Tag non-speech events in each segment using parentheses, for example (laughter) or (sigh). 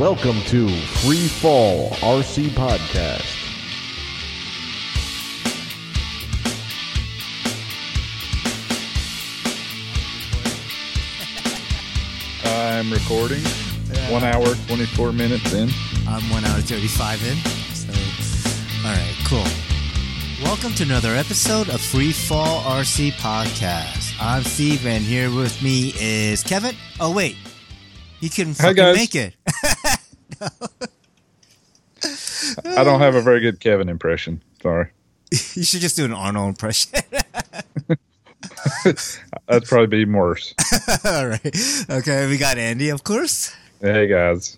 Welcome to Free Fall RC Podcast. I'm recording. One hour, 24 minutes in. I'm one hour 35 in. So, all right, cool. Welcome to another episode of Free Fall RC Podcast. I'm Steve, and here with me is Kevin. Oh, wait. He couldn't Hi, fucking guys. make it. I don't have a very good Kevin impression. Sorry. (laughs) you should just do an Arnold impression. (laughs) That'd probably be worse. (laughs) all right. Okay, we got Andy, of course. Hey, guys.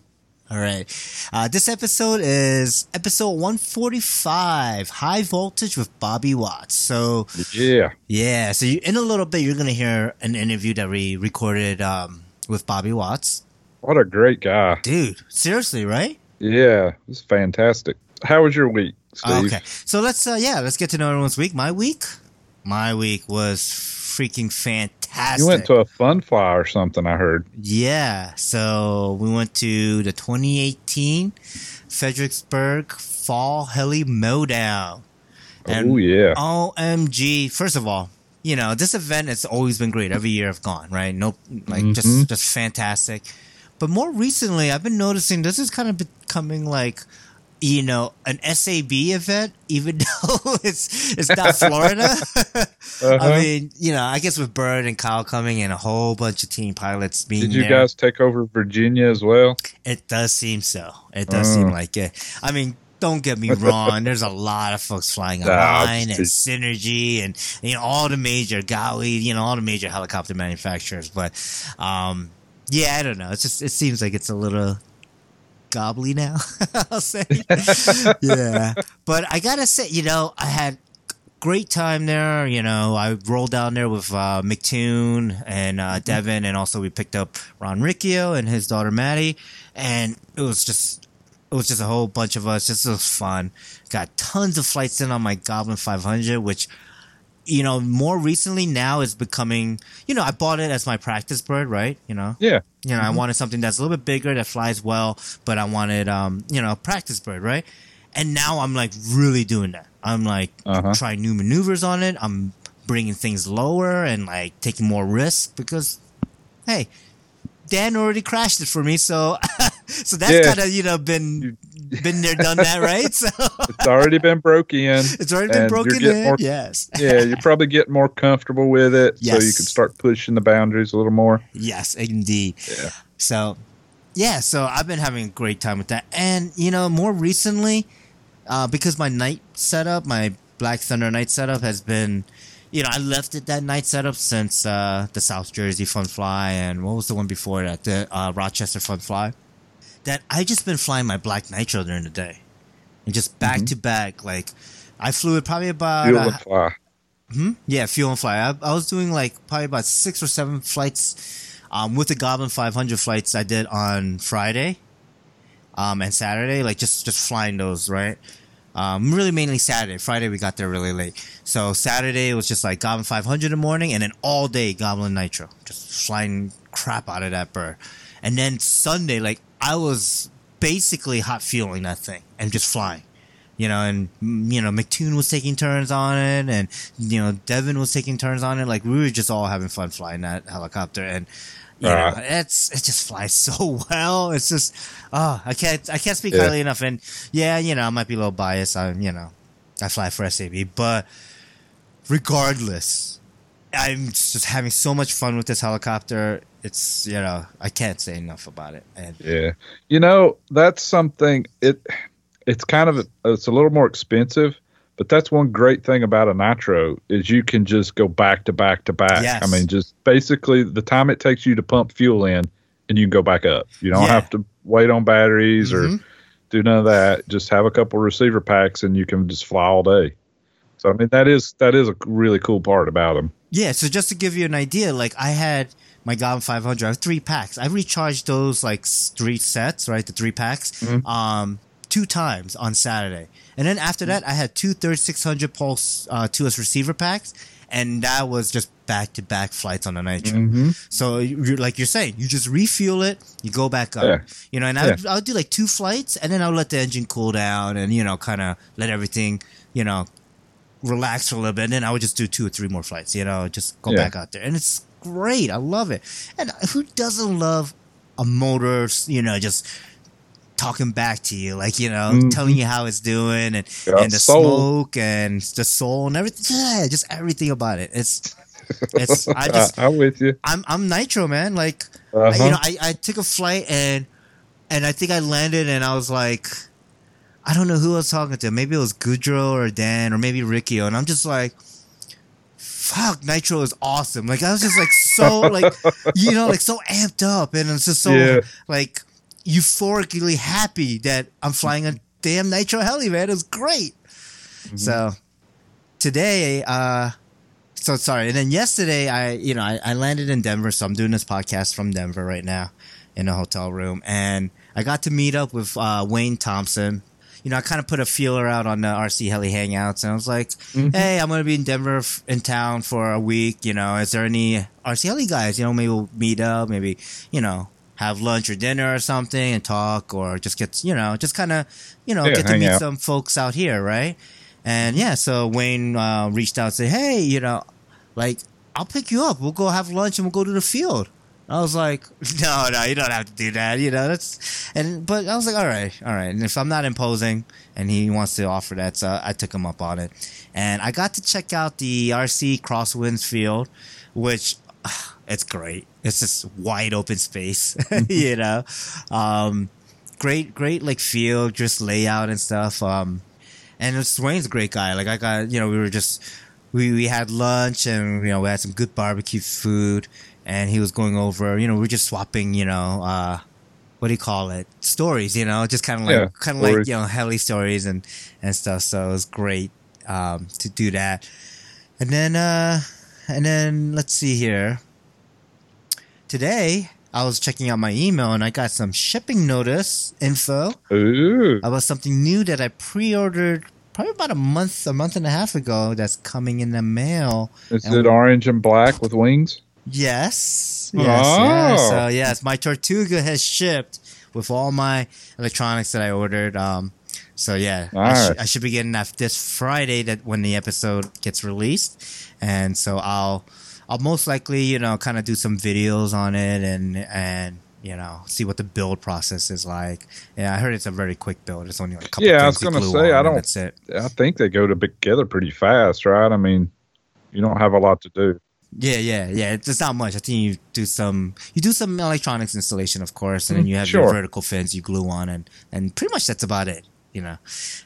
All right. Uh, this episode is episode 145 High Voltage with Bobby Watts. So, Yeah. Yeah, so you, in a little bit, you're going to hear an interview that we recorded um, with Bobby Watts. What a great guy. Dude, seriously, right? Yeah. It's fantastic. How was your week, Steve? Okay, so let's, uh, yeah, let's get to know everyone's week. My week? My week was freaking fantastic. You went to a fun fly or something, I heard. Yeah, so we went to the 2018 Fredericksburg Fall Heli Mowdown. Oh, yeah. OMG. First of all, you know, this event has always been great. Every year I've gone, right? Nope. Like Mhm. just, just fantastic. But more recently, I've been noticing this is kind of becoming like, you know, an SAB event, even (laughs) though it's, it's not Florida. (laughs) Uh-huh. I mean, you know, I guess with Bert and Kyle coming and a whole bunch of team pilots being Did you there, guys take over Virginia as well? it does seem so. It does Oh. seem like it. I mean, don't get me (laughs) wrong. There's a lot of folks flying Nah, Align and Synergy and you know all the major Gaui, you know all the major helicopter manufacturers. But um, yeah, I don't know. It's just it seems like it's a little gobbly now. (laughs) I'll say. (laughs) yeah, but I gotta say, you know, I had great time there. You know, I rolled down there with uh, McToon and uh, Devin, and also we picked up Ron Riccio and his daughter Maddie, and it was just it was just a whole bunch of us. Just it was fun. Got tons of flights in on my Goblin 500, which you know more recently now is becoming. You know, I bought it as my practice bird, right? You know, Yeah. you know, I wanted something that's a little bit bigger that flies well, but I wanted, um, you know, a practice bird, right? And now I'm like really doing that. I'm like Uh-huh. trying new maneuvers on it. I'm bringing things lower and like taking more risk because, hey, Dan already crashed it for me, so (laughs) so that's Yeah. kind of you know been been there, done that, right? (laughs) So It's already been broken in. it's already been broken in. more- yes, Yeah, you're probably getting more comfortable with it so you can start pushing the boundaries a little more. yes, indeed. Yeah. So, yeah, so I've been having a great time with that. And, you know, more recently, uh, because my night setup, my Black Thunder night setup has been, you know, I left it that night setup since uh, the South Jersey Fun Fly and what was the one before that? The uh, Rochester Fun Fly. That I just been flying my Black Nitro during the day. And just back to back. Like, I flew it probably about. Fuel uh, and fly. Hmm? Yeah, fuel and fly. I, I was doing like probably about six or seven flights um, with the Goblin 500 flights I did on Friday um, and Saturday, like just just flying those, right? Um, really mainly Saturday. Friday we got there really late. So Saturday was just like Goblin 500 in the morning and then all day Goblin Nitro. Just flying crap out of that bird. And then Sunday, like I was basically hot fueling that thing and just flying you know, and you know, McToon was taking turns on it, and you know, Devin was taking turns on it. Like we were just all having fun flying that helicopter, and you know, Right. it's it just flies (laughs) so well. It's just, oh, I can't I can't speak Yeah. highly enough. And yeah, you know, I might be a little biased. I'm you know, I fly for SAB, but regardless, I'm just having so much fun with this helicopter. It's you know, I can't say enough about it. And Yeah. You know, that's something it it's kind of it's a little more expensive, but that's one great thing about a nitro is you can just go back to back to back. Yes. I mean, just basically the time it takes you to pump fuel in and you can go back up. You don't Yeah. have to wait on batteries Mhm. or do none of that. Just have a couple receiver packs and you can just fly all day. So I mean that is that is a really cool part about them. Yeah, so just to give you an idea, like I had my Goblin 500, I have three packs. I recharged those like three sets, right? The three packs, Mhm. um, two times on Saturday. And then after that, I had two 3600 Pulse uh, 2S receiver packs. and that was just back to back flights on the nitro. hmm So you're like you're saying, you just refuel it, you go back up. Yeah. You know, and I would, I would do like two flights, and then I would let the engine cool down, and you know, kind of let everything, you know, relax for a little bit, and then I would just do two or three more flights. You know, just go Yeah. back out there, and it's great. I love it. And who doesn't love a motor? You know, just talking back to you, like you know, Mhm. telling you how it's doing, and Got and the soul. smoke and the soul and everything. Yeah, just everything about it. It's it's (laughs) I just I'm with you. I'm I'm Nitro man. Like Uh-huh. I- you know, I, I took a flight and and I think I landed and I was like, I don't know who I was talking to. Maybe it was Goudreau or Dan or maybe Ricky. And I'm just like, fuck, Nitro is awesome. Like I was just like so like you know like so amped up and it's just so (laughs) Yeah. like euphorically happy that I'm flying a damn Nitro heli, man. It was great. So today, uh, so sorry. And then yesterday, I, you know, I, I landed in Denver. So I'm doing this podcast from Denver right now in a hotel room. And I got to meet up with, uh, Wayne Thompson. You know, I kind of put a feeler out on the RC Heli Hangouts and I was like, Mhm. hey, I'm going to be in Denver f- in town for a week. You know, is there any RC Heli guys? You know, maybe we'll meet up, maybe, you know, have lunch or dinner or something and talk or just get, you know, just kind of, you know, Yeah, get to meet out. some folks out here, right? And yeah, so Wayne uh, reached out and said, "Hey, you know, like I'll pick you up. We'll go have lunch and we'll go to the field." I was like, (laughs) "No, no, you don't have to do that. You know, that's." And but I was like, "All right, all right." And if I'm not imposing, and he wants to offer that, so I took him up on it, and I got to check out the RC Crosswinds field, which (sighs) it's great. It's just wide open space, (laughs) you (laughs) know. Um, great, great like field, just layout and stuff. Um, and Swain's a great guy. Like I got, you know, we were just we we had lunch and you know we had some good barbecue food, and he was going over. You know, we are just swapping. You know, uh, what do you call it? Stories. You know, just kind of like Yeah, kind of like you know heli stories and and stuff. So it was great um, to do that. And then uh, and then let's see here. Today I was checking out my email and I got some shipping notice info Ooh. about something new that I pre-ordered probably about a month, a month and a half ago. That's coming in the mail. Is and- it orange and black with wings? Yes, yes, yes. Oh. So yes, my Tortuga has shipped with all my electronics that I ordered. Um, so yeah, I, sh- I should be getting that this Friday that when the episode gets released, and so I'll I'll most likely you know kind of do some videos on it and and you know see what the build process is like. Yeah, I heard it's a very quick build. It's only like a couple Yeah, I was gonna say, I don't- That's it. I think they go together pretty fast, right? I mean, you don't have a lot to do. Yeah, yeah, yeah. It's, not much. I think you do some you do some electronics installation, of course, and then Mm, you have your vertical fins you glue on, and and pretty much that's about it. You know,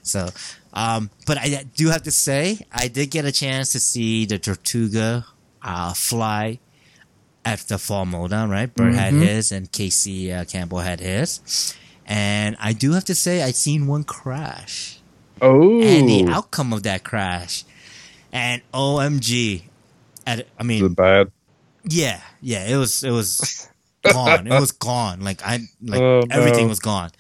so um, but I do have to say I did get a chance to see the Tortuga uh, fly at the fall moda, right? Bert had Mhm. his, and Casey uh, Campbell had his, and I do have to say I've seen one crash Oh, and the outcome of that crash, and OMG, at, I mean, bad? yeah, yeah, it was it was gone. it was (laughs) gone. Like I like Oh, everything no. was gone.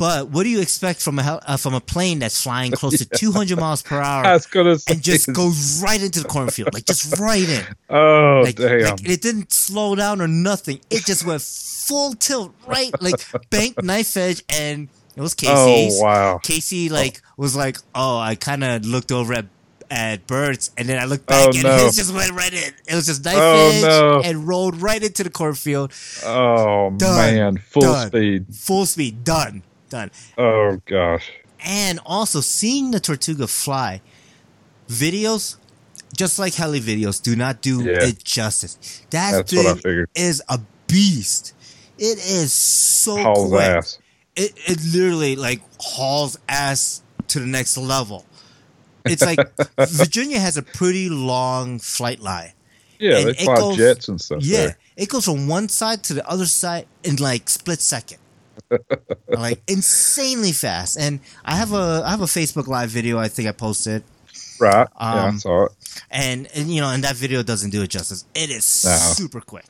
But what do you expect from a hel- uh, from a plane that's flying close to (laughs) 200 miles per hour was gonna say, and just goes right into the cornfield, like just right in. (laughs) Oh, Like, damn! like it didn't slow down or nothing. It just went full tilt, right, like bank (laughs) knife edge, and it was Casey's. oh, wow! Casey like was like, oh, I kind of looked over at at Bert's, and then I looked back, Oh, and no. his just went right in. It was just knife Oh, edge no. and rolled right into the cornfield, Oh Done. man, full Done. speed. full speed, done, done. Oh gosh. And also seeing the Tortuga fly, videos, just like heli videos, do not do Yeah. it justice. That That's thing is a beast. It is so Hauls quick. ass. it, it literally like hauls ass to the next level. It's like (laughs) Virginia has a pretty long flight line. Yeah, And they fly goes- jets and stuff. Yeah, there. it goes from one side to the other side in like split second. Like insanely fast. And I have a I have a Facebook live video I think I posted right. yeah, I Um, saw it. and, and you know and that video doesn't do it justice. It is No. super quick.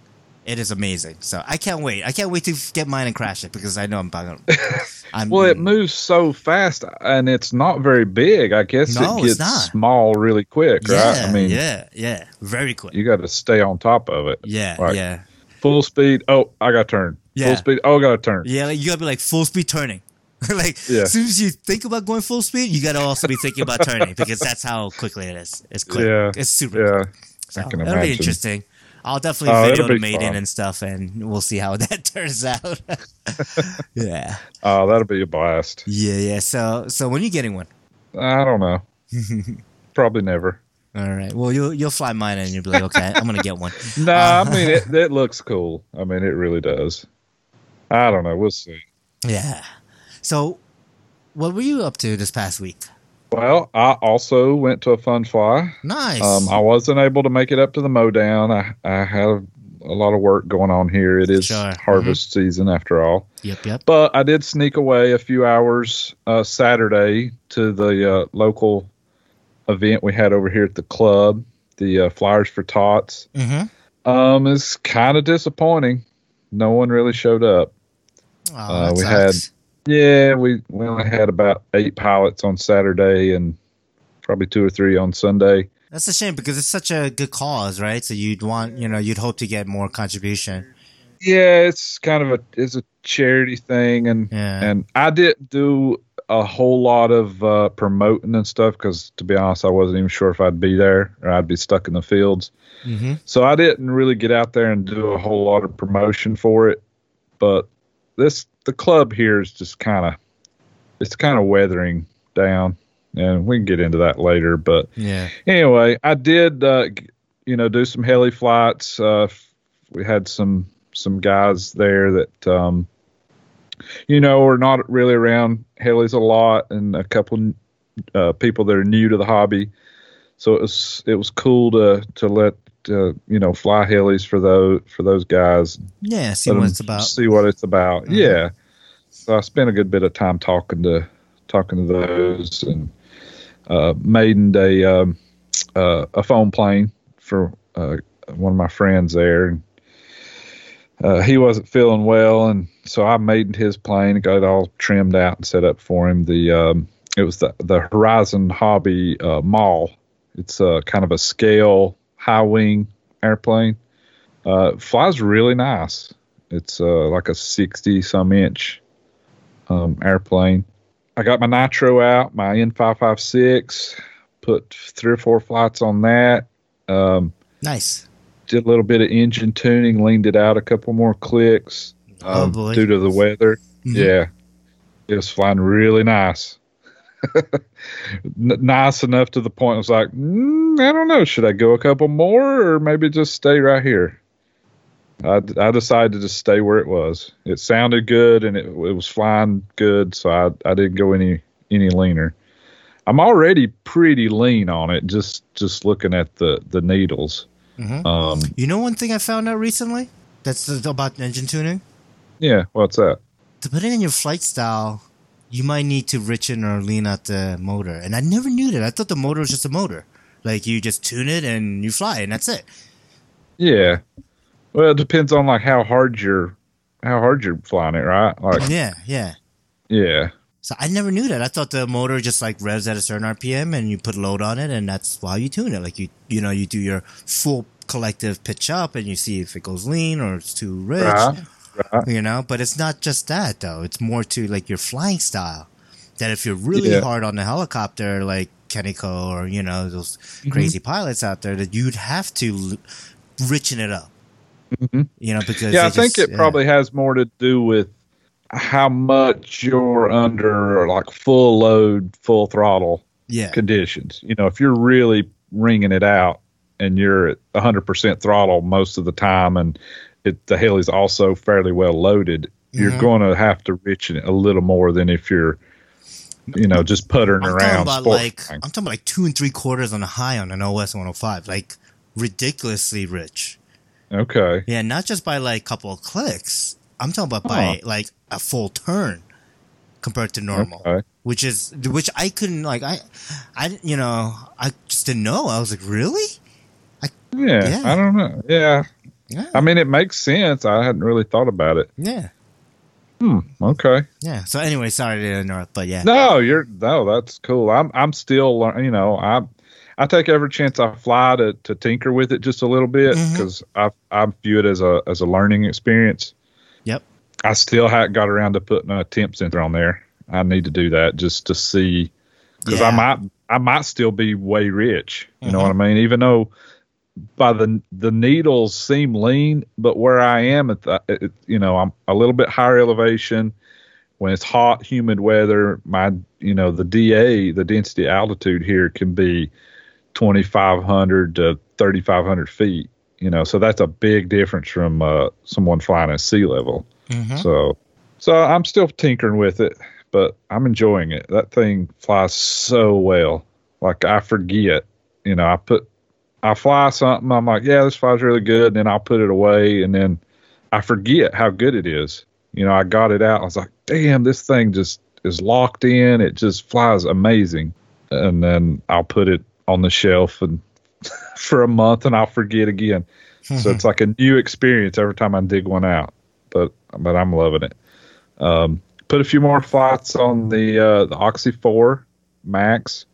It is amazing. So I can't wait. I can't wait to get mine and crash it because I know I'm about to. (laughs) Well, it moves so fast, and it's not very big. I guess No, it it's gets not. small really quick, Yeah, right? I mean, yeah, yeah. Very quick. you got to stay on top of it. yeah, Like, yeah. Full speed. Oh, I got to turn. Yeah. Full speed. Oh, I got to turn. Yeah, like you gotta be like full speed turning. (laughs) like Yeah. as soon as you think about going full speed, you gotta also be thinking about turning because that's how quickly it is. It's quick. Yeah. It's super Yeah. quick. So that'll be interesting. I'll definitely Oh, video the be maiden fun. and stuff, and we'll see how (laughs) that turns out. (laughs) yeah, Oh, that'll be a blast. yeah, yeah. So, so when you getting one? I don't know. Probably never. All right. Well, you'll you'll fly mine, and you'll be like, okay, I'm gonna get one. (laughs) No, Uh, I mean it. (laughs) It looks cool. I mean, it really does. I don't know. We'll see. Yeah. So, what were you up to this past week? Well, I also went to a fun fly. Nice. Um, I wasn't able to make it up to the mow down. I, I had a, lot of work going on here. It is Sure. Mm-hmm. harvest season after all. yep, yep. But I did sneak away a few hours uh, Saturday to the uh, local event we had over here at the club, the uh, Flyers for Tots. Mm-hmm. Um, it's kind of disappointing. No one really showed up. Oh, Uh, we had- Yeah, we, we only had about eight pilots on Saturday and probably two or three on Sunday. That's a shame because it's such a good cause, right? So you'd want, you know, you'd hope to get more contribution. Yeah, it's kind of a it's a charity thing, and Yeah. and I didn't do a whole lot of uh, promoting and stuff because to be honest, I wasn't even sure if I'd be there or I'd be stuck in the fields. Mm-hmm. So I didn't really get out there and do a whole lot of promotion for it. But this the club here is just kind of it's kind of weathering down, and we can get into that later. But Yeah. anyway, I did, uh, you know, do some heli flights. Uh, we had some some guys there that, um, you know, we're not really around helis a lot, and a couple uh, people that are new to the hobby. So it was it was cool to to let uh, you know fly helis for those for those guys. Yeah. See what it's about. See what it's about. Mhm. Yeah. So I spent a good bit of time talking to talking to those and uh, made a um, uh, a phone plane for uh, one of my friends there. And, uh, he wasn't feeling well, and so I made his plane, got it all trimmed out and set up for him. The um, it was the the Horizon Hobby uh, Maule. It's uh, kind of a scale high wing airplane. Uh, flies really nice. It's uh, like a 60 some inch um, airplane. I got my nitro out, my N556, put three or four flights on that. Um, Nice. Did a little bit of engine tuning, leaned it out a couple more clicks Oh, um, due to the weather. Mhm. Yeah, it was flying really nice. (laughs) Nice enough to the point I was like, mm, I don't know, should I go a couple more or maybe just stay right here? I, I decided to just stay where it was. It sounded good and it, it was flying good, so I, I didn't go any any leaner. I'm already pretty lean on it, just just looking at the the needles. Mhm. Um, You know one thing I found out recently? That's about engine tuning. yeah, what's that? Depending on your flight style, you might need to richen or lean out the motor. And I never knew that. I thought the motor was just a motor. Like you just tune it and you fly, and that's it. Yeah. Well, it depends on like how hard you're how hard you're flying it, right? Like Yeah, yeah. yeah. So I never knew that. I thought the motor just like revs at a certain RPM and you put load on it and that's how you tune it. Like you, you know, you do your full collective pitch up and you see if it goes lean or it's too rich, Right. Right. you know, but it's not just that though. It's more to like your flying style that if you're really Yeah. hard on the helicopter, like Kenneco or, you know, those mm-hmm. crazy pilots out there that you'd have to l- richen it up, Mhm. you know, because Yeah, I they think just- it probably has more to do with how much you're under like full load, full throttle yeah, conditions. You know, if you're really ringing it out and you're at 100% throttle most of the time and it, the heli's also fairly well loaded, you're Mhm. going to have to richen it a little more than if you're, you know, just puttering I'm talking around. about like. I'm talking about like two and three quarters on a high on an OS 105, like ridiculously rich. okay. Yeah, not just by like a couple of clicks. I'm talking about by like a full turn compared to normal, Okay. which is which I couldn't like I I you know I just didn't know. I was like, really? Yeah, Yeah. I don't know. Yeah, Yeah. I mean, it makes sense. I hadn't really thought about it. Yeah. Hmm. Okay. Yeah. So anyway, sorry to interrupt, but yeah. No, you're no. That's cool. I'm I'm still. You know, I I take every chance I fly to to tinker with it just a little bit because I I view it as a as a learning experience. I still haven't got around to putting a temp sensor on there. I need to do that just to see because I might I might still be way rich. You know Mhm. what I mean? Even though by the the needles seem lean, but where I am at the it, you know I'm a little bit higher elevation. When it's hot, humid weather, my you know the DA, the density altitude here can be 2,500 to 3,500 feet. You know, so that's a big difference from uh, someone flying at sea level. Mhm. So, so I'm still tinkering with it, but I'm enjoying it. That thing flies so well. Like I forget, you know, I put, I fly something. I'm like, yeah, this flies really good. And then I'll put it away, and then I forget how good it is. You know, I got it out. I was like, damn, this thing just is locked in. It just flies amazing. And then I'll put it on the shelf and (laughs) for a month, and I'll forget again. So it's like a new experience every time I dig one out. But but I'm loving it. Um, put a few more flights on the uh, the Oxy Four Max.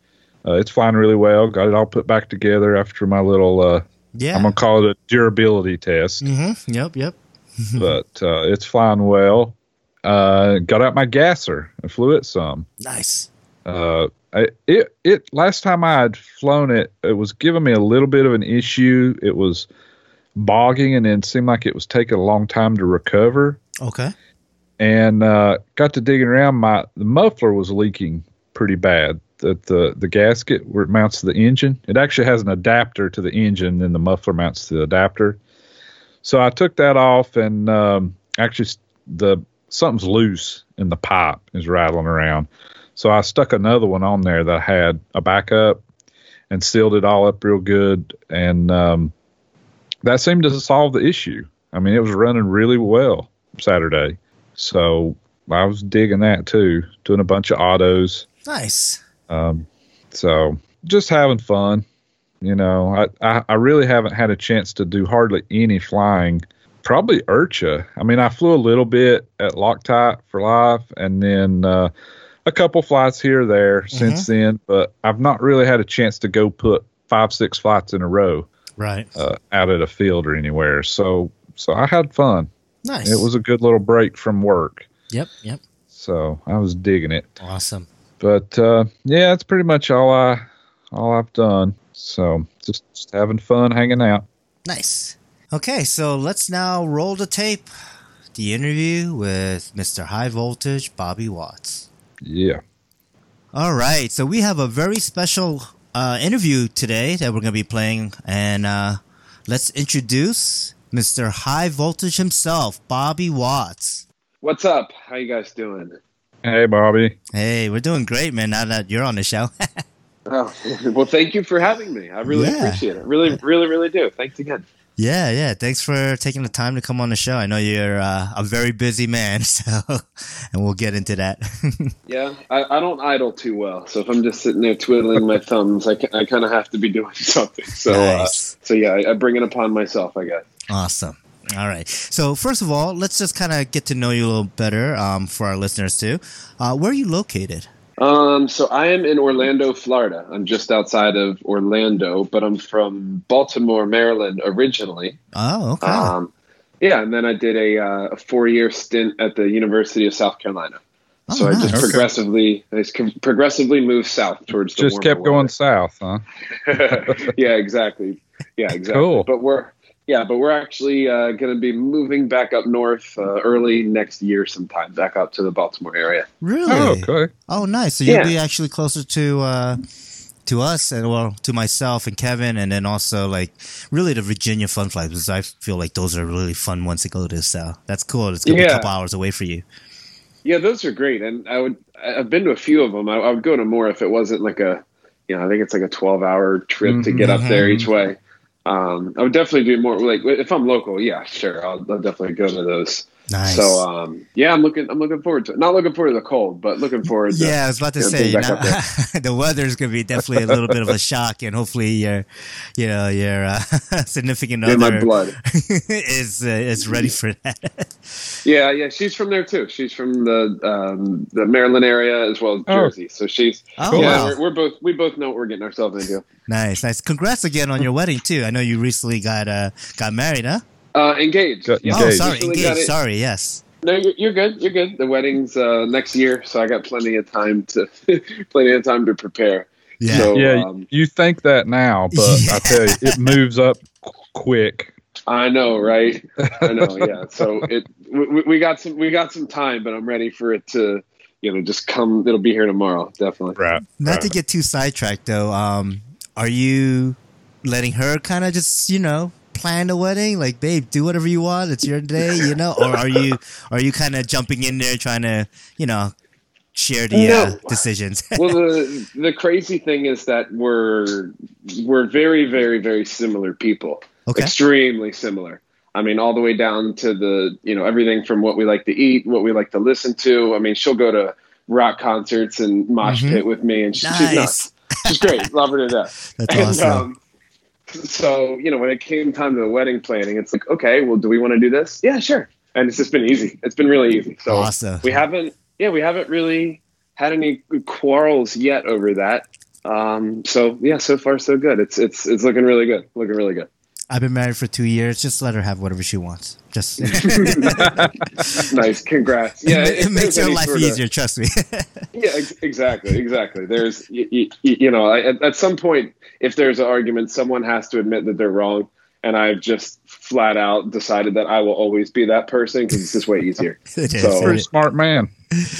Uh, it's flying really well. Got it all put back together after my little. Uh, yeah. I'm gonna call it a durability test, mm-hmm. Yep. Yep. (laughs) but uh, it's flying well. Uh, got out my gasser and flew it some. Nice. Uh, I, it it last time I had flown it, it was giving me a little bit of an issue. It was bogging, and then seemed like it was taking a long time to recover. Okay. And uh, got to digging around. My the muffler was leaking pretty bad. That the the gasket where it mounts to the engine, it actually has an adapter to the engine, and the muffler mounts to the adapter. So I took that off, and um, actually the something's loose in the pipe is rattling around. So I stuck another one on there that had a backup and sealed it all up real good. And um, that seemed to solve the issue. I mean, it was running really well Saturday. So I was digging that too, doing a bunch of autos. Nice. Um, so just having fun. You know, I, I, I really haven't had a chance to do hardly any flying. Probably Urcha. I mean, I flew a little bit at Loctite for life, and then uh, a couple flights here or there since then. But I've not really had a chance to go put five, six flights in a row Right. uh, out at a field or anywhere. So, so I had fun. Nice. It was a good little break from work. Yep. Yep. So I was digging it Awesome. but uh, yeah, that's pretty much all I all I've done. So just, just having fun, hanging out. Nice. Okay, so let's now roll the tape. The interview with Mr. High Voltage Bobby Watts. Yeah, All right, so we have a very special uh, interview today that we're going to be playing, and uh, let's introduce Mr. High Voltage himself, Bobby Watts. What's up? How you guys doing? hey Bobby. Hey, we're doing great, man. Now that you're on the show. (laughs) Oh, (laughs) well, thank you for having me. I really Yeah. appreciate it. Really, really, really do. Thanks again. Yeah, yeah. Thanks for taking the time to come on the show. I know you're uh, a very busy man, (laughs) so and we'll get into that. (laughs) Yeah, I, I don't idle too well, so if I'm just sitting there twiddling my thumbs, I, I kind of have to be doing (laughs) something. So, uh, so yeah, I, I bring it upon myself, I guess. Awesome. All right. So first of all, let's just kind of get to know you a little better um, for our listeners too. Uh, where are you located? Um, so I am in Orlando, Florida. I'm just outside of Orlando, but I'm from Baltimore, Maryland originally. Oh, okay. Um, yeah, and then I did a, uh, a four year stint at the University of South Carolina. Oh, so I just nice. progressively, I just progressively moved south towards the Just kept going weather. south, huh? (laughs) yeah, exactly. Yeah, exactly. Cool. But we're yeah, but we're actually uh, going to be moving back up north uh, early next year, sometime back up to the Baltimore area. really? Oh, okay. Oh, nice. So you'll Yeah. be actually closer to uh, to us and well to myself and Kevin, and then also like really the Virginia Fun Flights because I feel like those are really fun ones to go to. So that's cool. It's gonna be a couple hours away for you. Yeah, those are great, and I would I- I've been to a few of them. I, I would go to more if it wasn't like a you know I think it's like a twelve hour trip to get up there each way. Um, I would definitely do more. Like if I'm local, yeah, sure, I'll, I'll definitely go to those. Nice. So um, yeah, I'm looking. I'm looking forward to it. Not looking forward to the cold, but looking forward. to (laughs) yeah, I was about to you know, say being you back know, up there. (laughs) the gonna be definitely a little bit of a shock, and hopefully your, you know, your uh, (laughs) significant in my other blood. is uh, is ready for that. Yeah, yeah, she's from there too. She's from the um, the Maryland area as well as Oh. Jersey. So she's Oh, yeah, wow. we're, we're both we both know what we're getting ourselves into. nice, nice. Congrats again on your wedding too. I know you recently got uh got married, huh? Uh, engaged. Got Yeah. Oh, sorry, engaged. Sorry, yes. No, you're, you're good. You're good. The wedding's uh, next year, so I got plenty of time to (laughs) plenty of time to prepare. Yeah. So, yeah, um, you think that now, but Yeah. I tell you, it (laughs) moves up quick. I know, right? I know. Yeah. (laughs) So it we, we got some we got some time, but I'm ready for it to you know just come. It'll be here tomorrow, definitely. Right. Not to get too sidetracked though, um, are you letting her kind of just you know plan the wedding? Like, babe, do whatever you want. It's your day, you know. Or are you are you kind of jumping in there trying to you know share the uh, decisions? (laughs) well the the crazy thing is that we're we're very very very similar people okay. extremely similar i mean all the way down to the you know everything from what we like to eat what we like to listen to i mean she'll go to rock concerts and mosh Mhm. pit with me and she, she's nuts she's great (laughs) love her to death That's and awesome. um so you know when it came time to the wedding planning it's like okay well do we want to do this? Yeah sure. And it's just been easy. It's been really easy. So awesome. we haven't yeah we haven't really had any quarrels yet over that. Um so yeah so far so good. It's it's it's looking really good looking really good I've been married for two years. Just let her have whatever she wants. Just (laughs) (laughs) nice congrats yeah it, if makes there's your life sort of- easier. Trust me. (laughs) yeah ex- exactly exactly there's you, you, you know I, at, at some point if there's an argument someone has to admit that they're wrong and i've just flat out decided that i will always be that person because it's just way easier It is. So- Pretty smart man.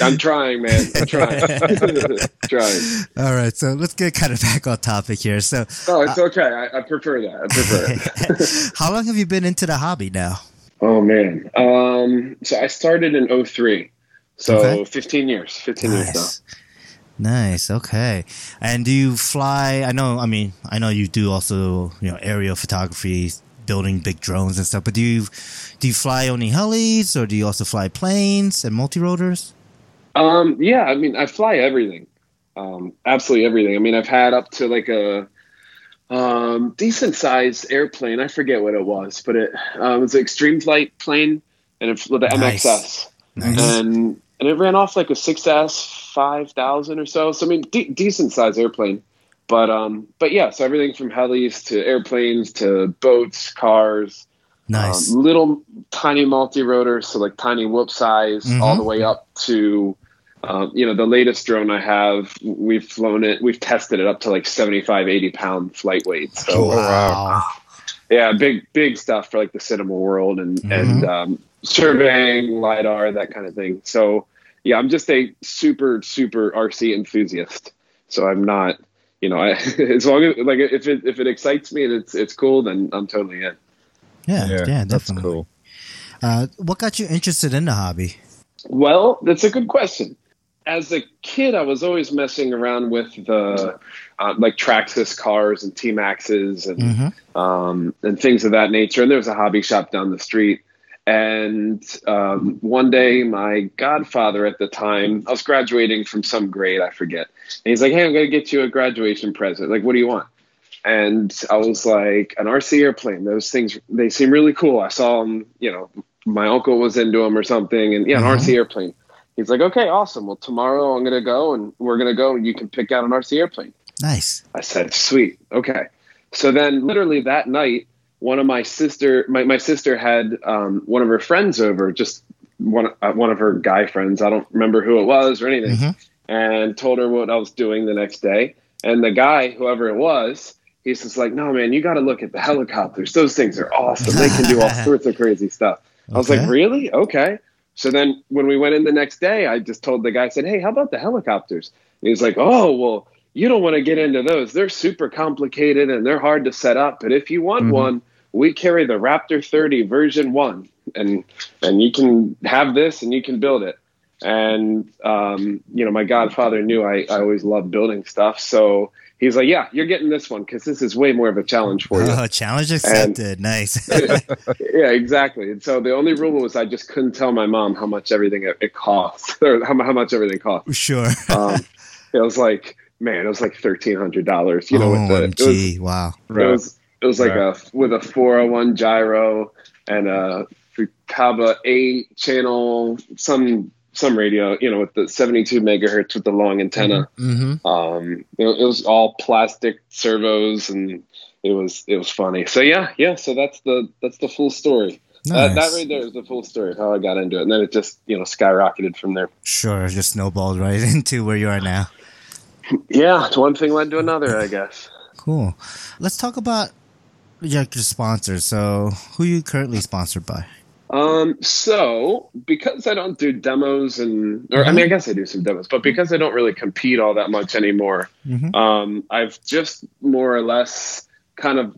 I'm trying man i'm (laughs) trying (laughs) trying All right, so let's get kind of back on topic here. So, oh it's okay I, I prefer that i prefer it (laughs) how long have you been into the hobby now? Oh man. Um so I started in 03. So Okay. 15 years. 15 years now. Nice. Nice. Okay. And do you fly? I know. I mean, I know you do also, you know, aerial photography, building big drones and stuff. But do you do you fly only helis, or do you also fly planes and multi rotors? Um yeah, I mean I fly everything. Um absolutely everything. I mean I've had up to like a um decent sized airplane. I forget what it was, but it uh, was an extreme flight plane and it flew the Nice. MXS. Nice. and and it ran off like a 6S 5000 or so. So I mean, de- decent sized airplane. But um, but yeah, so everything from helis to airplanes to boats, cars, Nice. um, little tiny multi rotors, so like tiny whoop size, Mhm. all the way up to, um, you know, the latest drone I have. We've flown it, we've tested it up to like 75, 80 pound flight weight. So Oh, wow. (laughs) yeah, big big stuff for like the cinema world and Mhm. and um, surveying lidar that kind of thing. So yeah, I'm just a super super RC enthusiast. So I'm not, you know, I, (laughs) as long as like if it if it excites me and it's it's cool, then I'm totally in. Yeah. Yeah. Yeah, that's definitely. cool. Uh, what got you interested in the hobby? Well, that's a good question. As a kid, I was always messing around with the uh, like Traxxas cars and T Maxes and hmm um, and things of that nature. And there was a hobby shop down the street. And um, one day, my godfather at the time, I was graduating from some grade, I forget. And he's like, "Hey, I'm going to get you a graduation present. Like, what do you want?" And I was like, "An RC airplane. Those things, they seem really cool. I saw them. You know, my uncle was into them or something. And yeah, an Mhm. RC airplane." He's like, "Okay, awesome. Well, tomorrow I'm going to go, and we're going to go, and you can pick out an RC airplane." Nice. I said, sweet. Okay. So then literally that night, one of my sister, my, my sister had um, one of her friends over, just one, uh, one of her guy friends. I don't remember who it was or anything Mhm. and told her what I was doing the next day. And the guy, whoever it was, he's just like, no, man, you got to look at the helicopters. Those things are awesome. They can do all (laughs) sorts of crazy stuff. I was like, really? Okay. So then when we went in the next day, I just told the guy, I said, hey, how about the helicopters? And he's like, oh, well, you don't want to get into those. They're super complicated and they're hard to set up. But if you want Mhm. one, we carry the Raptor 30 version one, and and you can have this and you can build it. and um, you know, my godfather knew I, I always loved building stuff, so he's like, "Yeah, you're getting this one because this is way more of a challenge for you." Oh, challenge accepted. nice. (laughs) yeah, exactly. And so the only rule was I just couldn't tell my mom how much everything it, it cost (laughs) or how, how much everything cost. sure. (laughs) Um, it was like, man, it was like thirteen hundred dollars. You know, with the, it was, Wow. it was it was like a with a 401 gyro and a Futaba 8 channel some some radio you know with the 72 megahertz with the long antenna Mm-hmm. um it, it was all plastic servos and it was it was funny so yeah yeah so that's the that's the full story that, that Nice. right there is the full story of how I got into it and then it just you know skyrocketed from there Sure. Just snowballed right (laughs) into where you are now. yeah it's one thing led to another I guess Cool. Let's talk about your, your sponsors. So, who you currently sponsored by? Um, so because I don't do demos and, or I mean, I guess I do some demos, but because I don't really compete all that much anymore, Mhm. um, I've just more or less kind of,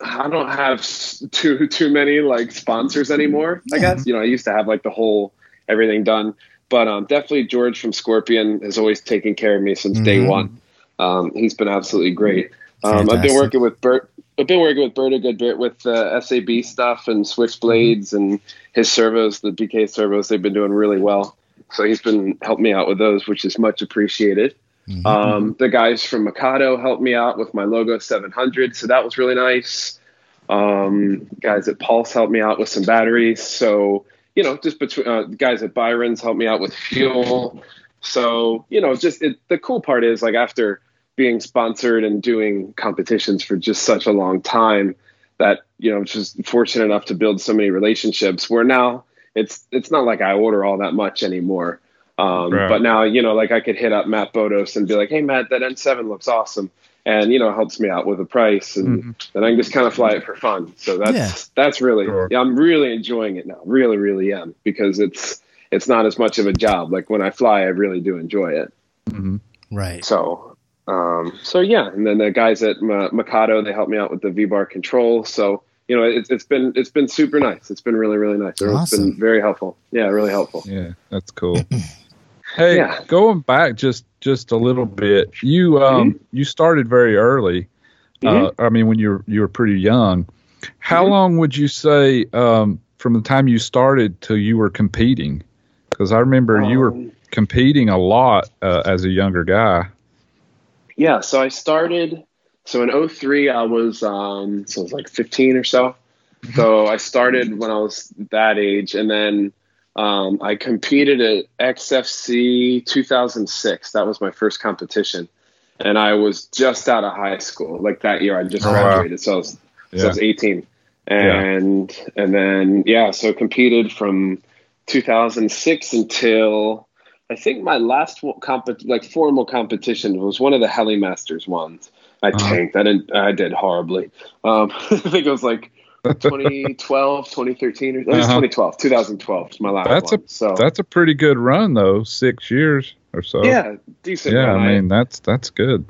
I don't have too, too many like sponsors anymore, I guess, you know, I used to have like the whole, everything done, but, um, definitely George from Scorpion has always taken care of me since day Mhm. one. Um, he's been absolutely great. Um, I've been working with Bert. I've been working with Bert a good bit with uh, SAB stuff and Switchblades and his servos, the BK servos. They've been doing really well. So he's been helping me out with those, which is much appreciated. Mhm. Um, the guys from Mikado helped me out with my Logo 700, so that was really nice. Um, guys at Pulse helped me out with some batteries. So you know, just between uh, guys at Byron's helped me out with fuel. So you know, just it, the cool part is like after being sponsored and doing competitions for just such a long time that you know just fortunate enough to build so many relationships where now it's it's not like I order all that much anymore. Um, Right. But now you know like I could hit up Matt Bodos and be like, hey Matt, that N7 looks awesome, and you know helps me out with the price, and then I can just kind of fly it for fun. So that's Yeah. that's really Sure. yeah I'm really enjoying it now, really really am because it's it's not as much of a job. Like when I fly, I really do enjoy it. Mhm. Right. So, um, so yeah, and then the guys at Ma- Mikado they helped me out with the V bar control. So you know, it's it's been it's been super nice. It's been really really nice. It's Awesome. been very helpful. Yeah, really helpful. Yeah, that's cool. (laughs) hey, Yeah. going back just just a little bit, you um you started very early. Uh, I mean, when you were you were pretty young. How Mhm. long would you say um, from the time you started till you were competing? Because I remember you were Um, competing a lot uh, as a younger guy. Yeah, so I started. So in 03, I was um, so I was like 15 or so. So I started when I was that age, and then um, I competed at XFC 2006. That was my first competition, and I was just out of high school. Like that year, I just Oh, wow. graduated, so I was, so I was 18, and and then yeah, so competed from 2006 until I think my last one- compet like formal competition was one of the Heli Masters ones. I Uh-huh. tanked. I didn't. I did horribly. Um, (laughs) I think it was like (laughs) 2012, 2013, or it was Uh-huh. 2012, 2012 was my last That's a- so That's a pretty good run, though. Six years or so. yeah, decent. Yeah, run. I mean that's that's good.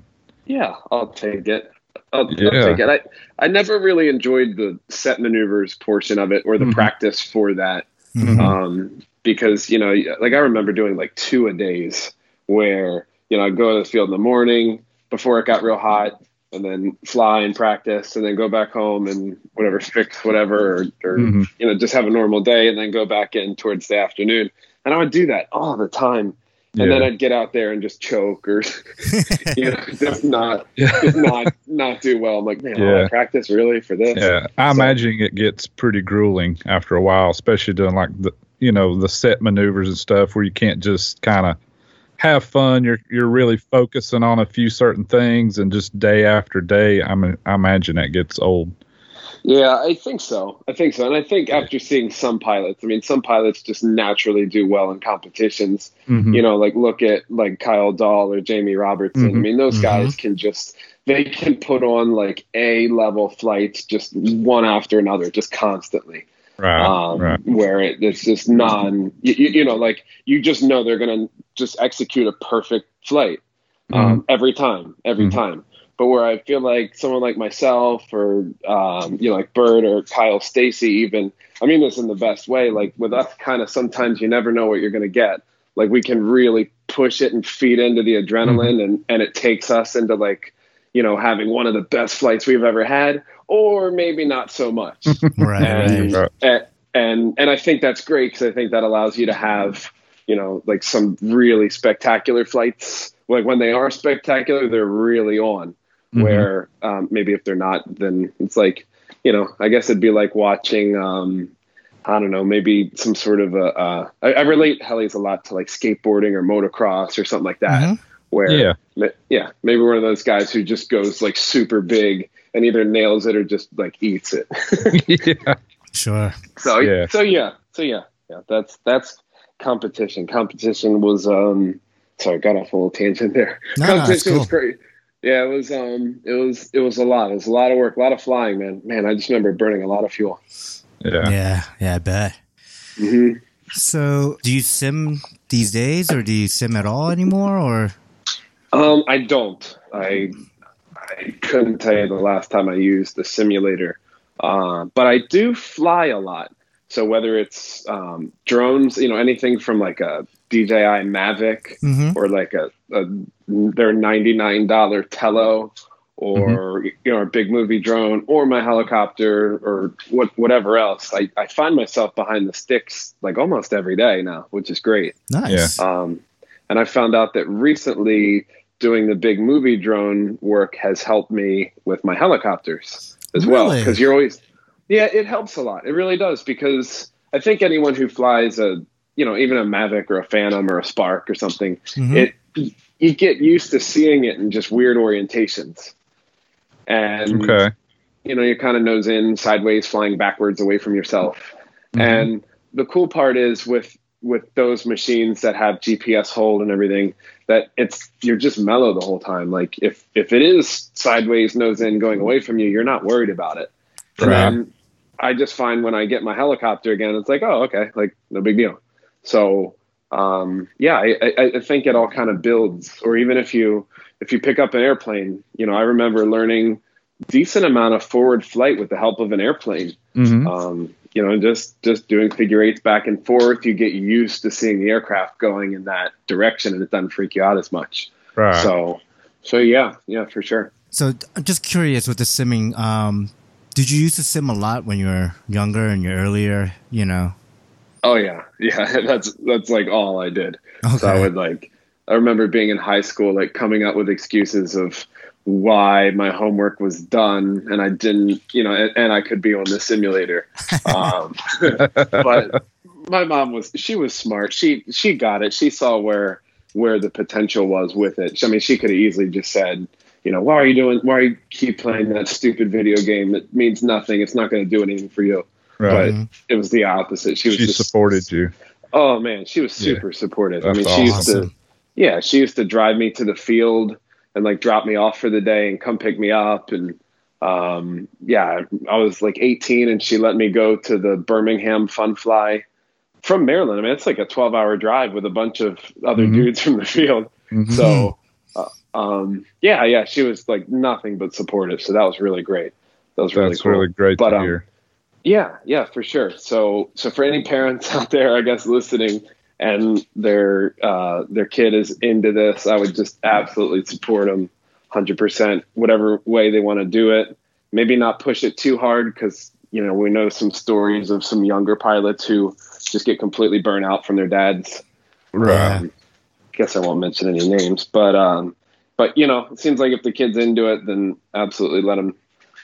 yeah, I'll take it. I'll, Yeah. I'll take it. I, I never really enjoyed the set maneuvers portion of it or the Mhm. practice for that. Mhm. um, because you know, like I remember doing like two a days where you know I'd go to the field in the morning before it got real hot, and then fly and practice, and then go back home and whatever fix whatever, or, or Mhm. you know just have a normal day, and then go back in towards the afternoon. And I would do that all the time, and then I'd get out there and just choke or (laughs) you know just not just not not do well. I'm like, man, Yeah. that practice really for this? Yeah, I So- imagine it gets pretty grueling after a while, especially doing like the you know the set maneuvers and stuff where you can't just kind of have fun. You're you're really focusing on a few certain things, and just day after day, I mean, I imagine that gets old. Yeah, I think so. I think so. And I think after seeing some pilots, I mean, some pilots just naturally do well in competitions. Mhm. You know, like look at like Kyle Dahl or Jamie Robertson. I Mhm. mean, those Mhm. guys can just, they can put on like A level flights just one after another, just constantly. Right, Um, right. Where it, it's just non, you, you know, like you just know they're going to just execute a perfect flight um, every time, every Mhm. time. but where I feel like someone like myself or um, you know like Bert or Kyle Stacy even I mean this in the best way like with us kind of sometimes you never know what you're going to get like we can really push it and feed into the adrenaline Mm-hmm. and and it takes us into like you know having one of the best flights we've ever had or maybe not so much (laughs) Right, and, right. And and and I think that's great because I think that allows you to have you know like some really spectacular flights. Like when they are spectacular, they're really on. Mhm. Where um, maybe if they're not, then it's like you know I guess it'd be like watching. Um, I don't know, maybe some sort of a. Uh, I, I relate helis a lot to like skateboarding or motocross or something like that. Mhm. Where Yeah. yeah, maybe one of those guys who just goes like super big and either nails it or just like eats it. (laughs) yeah. Sure. So Yeah. so yeah, so yeah, yeah. That's that's competition. Competition was um. Sorry, got off a little tangent there. No, no, competition it's was great. Yeah, it was um, it was it was a lot. It was a lot of work, a lot of flying, man. Man, I just remember burning a lot of fuel. Yeah. Yeah, yeah, I bet. hmm So, do you sim these days, or do you sim at all anymore? Or Um, I don't. I I couldn't tell you the last time I used the simulator, uh, but I do fly a lot. So whether it's um, drones, you know, anything from like a DJI Mavic Mhm. or like a, a their ninety nine dollar Tello or you know a big movie drone or my helicopter or what whatever else. I, I find myself behind the sticks like almost every day now, which is great. nice. Um, and I found out that recently doing the big movie drone work has helped me with my helicopters as well. Really? Because you're always, yeah, it helps a lot. It really does. Because I think anyone who flies a, you know, even a Mavic or a Phantom or a Spark or something, Mhm. it you get used to seeing it in just weird orientations. And Okay. you know, you're kind of nose in, sideways, flying backwards away from yourself. Mhm. And the cool part is with with those machines that have GPS hold and everything, that it's you're just mellow the whole time. Like if if it is sideways, nose in, going away from you, you're not worried about it. Right. then I just find when I get my helicopter again, it's like, oh, okay, like no big deal. So um, yeah, I, I, I think it all kind of builds. Or even if you if you pick up an airplane, you know, I remember learning decent amount of forward flight with the help of an airplane. Mhm. Um, you know, just just doing figure eights back and forth, you get used to seeing the aircraft going in that direction, and it doesn't freak you out as much. Right. So, so yeah, yeah, for sure. So I'm just curious with the simming. Um, did you used to sim a lot when you were younger and you're earlier? You know. Oh yeah, (laughs) yeah. That's that's like all I did. So I would like. I remember being in high school, like coming up with excuses of why my homework was done and I didn't, you know, and, and I could be on the simulator. Um, (laughs) but my mom was she was smart. She she got it. She saw where where the potential was with it. I mean, she could have easily just said, you know, why are you doing? Why are you keep playing that stupid video game? It means nothing. It's not going to do anything for you. right. Mhm. It was the opposite. She was She just supported you. Oh man, she was Yeah. super supportive. I mean, she used to, yeah, she used to drive me to the field and like drop me off for the day and come pick me up. And um, yeah, I was like 18 and she let me go to the Birmingham Fun Fly from Maryland. I mean, it's like a 12 hour drive with a bunch of other Mhm. dudes from the field. Mhm. So, uh, um, yeah, yeah, she was like nothing but supportive. So that was really great. That was really That's cool. really great But, to um, hear. Yeah, yeah, for sure. So, so for any parents (laughs) out there, I guess listening, and their uh, their kid is into this, I would just absolutely support them, hundred percent, whatever way they want to do it. Maybe not push it too hard because you know we know some stories of some younger pilots who just get completely burnt out from their dads. Right. Um, guess I won't mention any names, but um, but you know, it seems like if the kid's into it, then absolutely let them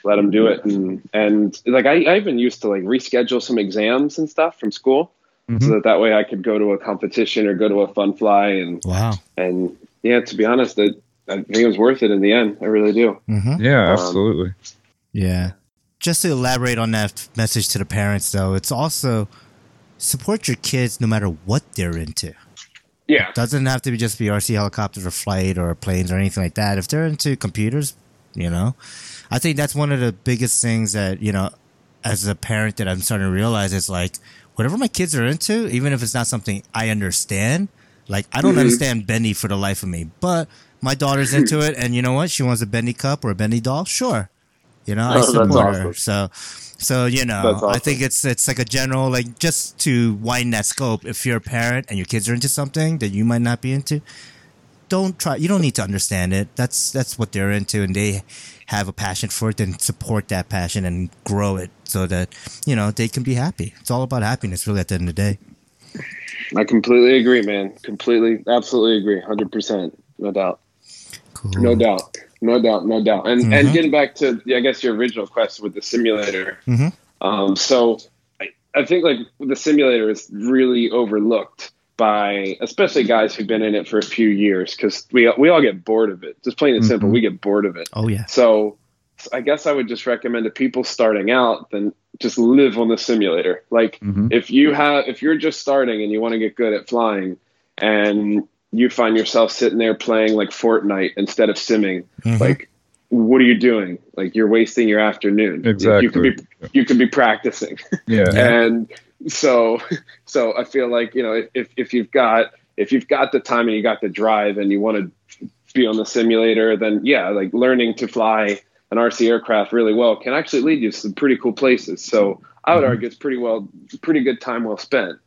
let them do it. And and like I, I even used to like reschedule some exams and stuff from school, Mhm. so that that way I could go to a competition or go to a fun fly and Wow. and yeah, to be honest, it, I think it was worth it in the end. I really do. hmm Yeah, um, absolutely. Yeah. Just to elaborate on that message to the parents, though, it's also support your kids no matter what they're into. Yeah, it Doesn't have to be just be RC helicopters or flight or planes or anything like that. If they're into computers, you know, I think that's one of the biggest things that you know, as a parent, that I'm starting to realize is like whatever my kids are into, even if it's not something I understand. Like I don't Mhm. understand Bendy for the life of me, but my daughter's into (laughs) it, and you know what? She wants a bendy cup or a bendy doll. Sure, you know, I Oh, support her. So, so you know, That's I think it's it's like a general like just to widen that scope. If you're a parent and your kids are into something that you might not be into, don't try. You don't need to understand it. That's that's what they're into, and they have a passion for it. Then support that passion and grow it so that you know they can be happy. It's all about happiness, really. At the end of the day. I completely agree, man. Completely, absolutely agree. Hundred percent, no doubt, Cool. no doubt, no doubt, no doubt. And Mhm. and getting back to, I guess your original question with the simulator. Mhm. Um, so I, I think like the simulator is really overlooked by especially guys who've been in it for a few years because we we all get bored of it. Just plain and simple, Mhm. we get bored of it. Oh yeah. So so I guess I would just recommend to people starting out then just live on the simulator. Like Mhm. if you have if you're just starting and you want to get good at flying and you find yourself sitting there playing like Fortnite instead of simming, Mhm. like what are you doing? Like you're wasting your afternoon. Exactly. You could be you could be practicing. Yeah. (laughs) And so so I feel like, you know, if if you've got if you've got the time and you got the drive and you want to be on the simulator, then yeah, like learning to fly an RC aircraft really well can actually lead you to some pretty cool places. So I would Mhm. argue it's pretty well, pretty good time well spent.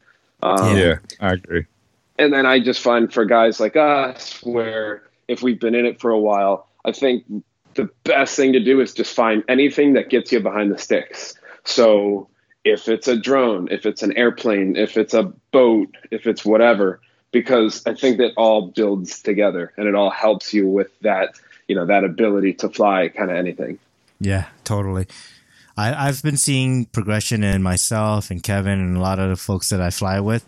Um, Yeah. Yeah, I agree. And then I just find for guys like us, where if we've been in it for a while, I think the best thing to do is just find anything that gets you behind the sticks. So if it's a drone, if it's an airplane, if it's a boat, if it's whatever, because I think that all builds together and it all helps you with that, you know, that ability to fly kind of anything. Yeah, totally. I, I've been seeing progression in myself and Kevin and a lot of the folks that I fly with.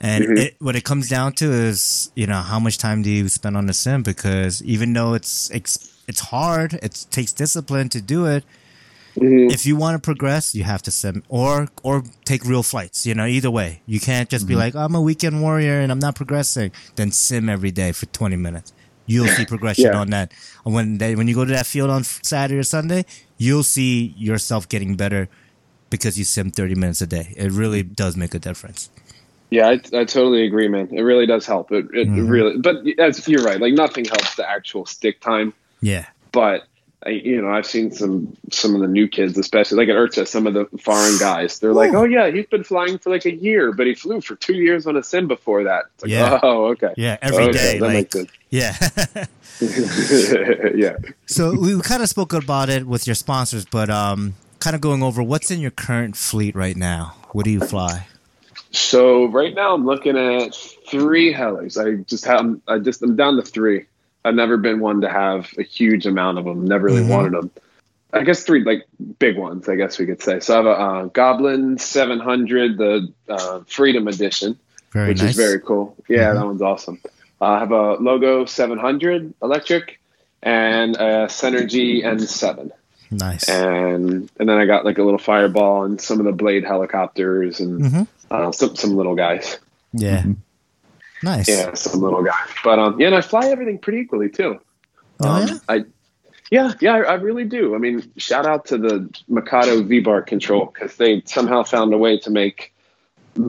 And Mhm. it, what it comes down to is, you know, how much time do you spend on the sim? Because even though it's it's, it's hard, it takes discipline to do it. Mhm. If you want to progress, you have to sim or or take real flights. You know, either way, you can't just be like, I'm a weekend warrior and I'm not progressing. Then sim every day for 20 minutes. You'll see progression Yeah. on that. And When they, when you go to that field on Saturday or Sunday, you'll see yourself getting better because you sim 30 minutes a day. It really does make a difference. Yeah, I, I totally agree, man. It really does help. It, it Mhm. really, but as you're right, like nothing helps the actual stick time. Yeah. But I, you know, I've seen some some of the new kids, especially like at IRCHA, some of the foreign guys. They're like, "Oh yeah, he's been flying for like a year, but he flew for two years on a sim before that." It's like, Yeah. oh, okay, Yeah. Every day, okay, that Like, yeah. (laughs) yeah. so we kind of spoke about it with your sponsors, but um, kind of going over what's in your current fleet right now. What do you fly? So right now I'm looking at three helis. I just have I just I'm down to three. I've never been one to have a huge amount of them. Never really Mhm. wanted them. I guess three like big ones. I guess we could say. So I have a uh, Goblin 700, the uh, Freedom Edition, Very which nice. is very cool. Yeah, Mhm. that one's awesome. Uh, I have a Logo 700 electric and a Synergy N7 nice. and and then I got like a little fireball and some of the blade helicopters and hmm uh, some some little guys. Yeah. Nice. Yeah, some little guy. But um, yeah, and I fly everything pretty equally too. Oh, Um, yeah? I, yeah, yeah, I, I really do. I mean, shout out to the Mikado V-bar control because they somehow found a way to make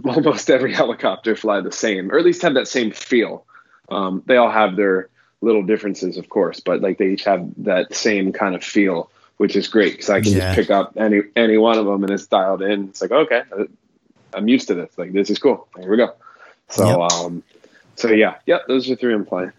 almost every (laughs) helicopter fly the same, or at least have that same feel. Um, they all have their little differences, of course, but like they each have that same kind of feel, which is great because I can Yeah. just pick up any any one of them and it's dialed in. It's like okay, I'm used to this. Like this is cool. Here we go. So Yep. um, so yeah, yeah, those are three I'm flying.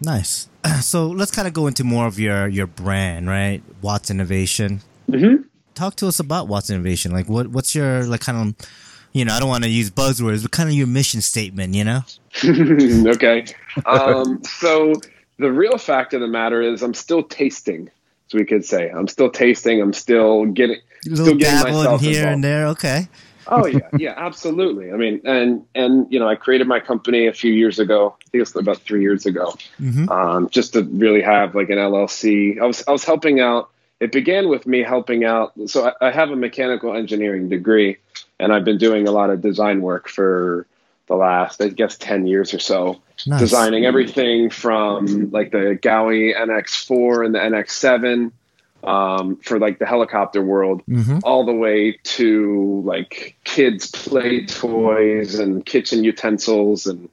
Nice. (clears throat) So let's kind of go into more of your your brand, right? Watts Innovation. Mm-hmm. Talk to us about Watts Innovation. Like, what what's your like kind of, you know, I don't want to use buzzwords, but kind of your mission statement. You know? (laughs) okay. Um, so the real fact of the matter is, I'm still tasting, as we could say. I'm still tasting. I'm still getting. Little getting myself here and there. Okay. Oh yeah, yeah, absolutely. I mean, and and you know, I created my company a few years ago. I think it's about three years ago, hmm um, just to really have like an LLC. I was I was helping out. It began with me helping out. So I, I have a mechanical engineering degree, and I've been doing a lot of design work for the last, I guess, ten years or so Nice. designing everything from like the Gaui NX4 and the NX7 um, for like the helicopter world, hmm all the way to like kids' play toys and kitchen utensils and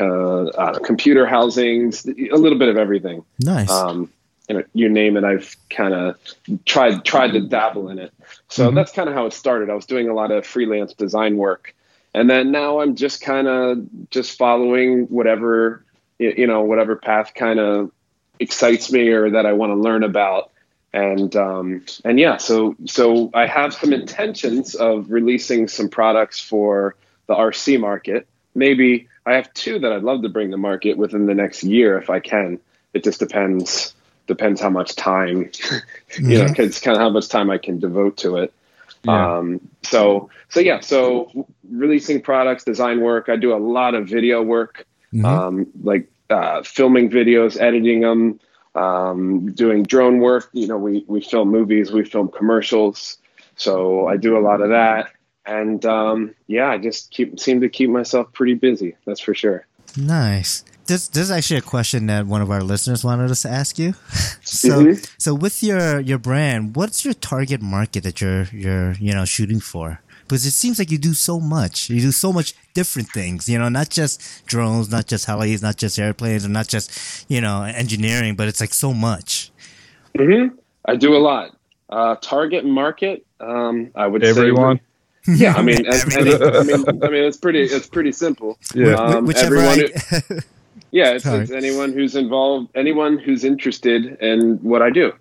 uh, uh, computer housings, a little bit of everything. Nice. Um, you know, you name it, I've kind of tried tried to dabble in it. So Mhm. that's kind of how it started. I was doing a lot of freelance design work, and then now I'm just kind of just following whatever you know, whatever path kind of excites me or that I want to learn about. And um, and yeah, so so I have some intentions of releasing some products for the RC market. Maybe I have two that I'd love to bring to market within the next year if I can. It just depends depends how much time (laughs) you know, 'cause it's kind of how much time I can devote to it. Yeah. Um, so so yeah, so releasing products, design work. I do a lot of video work, Mhm. um, like uh, filming videos, editing them, um, doing drone work. You know, we we film movies, we film commercials. So I do a lot of that, and um, yeah, I just keep seem to keep myself pretty busy. That's for sure. Nice. This this is actually a question that one of our listeners wanted us to ask you. (laughs) so Mhm. so with your your brand, what's your target market that you're you're you know shooting for? Because it seems like you do so much. You do so much different things. You know, not just drones, not just helis, not just airplanes, and not just you know engineering, but it's like so much. hmm I do a lot. Uh, target market, um, I would Everyone. say. Yeah, I mean, (laughs) as- Everything. any- I mean, I mean, it's pretty, it's pretty simple. Yeah. Um, whichever everyone I, (laughs) Yeah, it's, it's anyone who's involved, anyone who's interested in what I do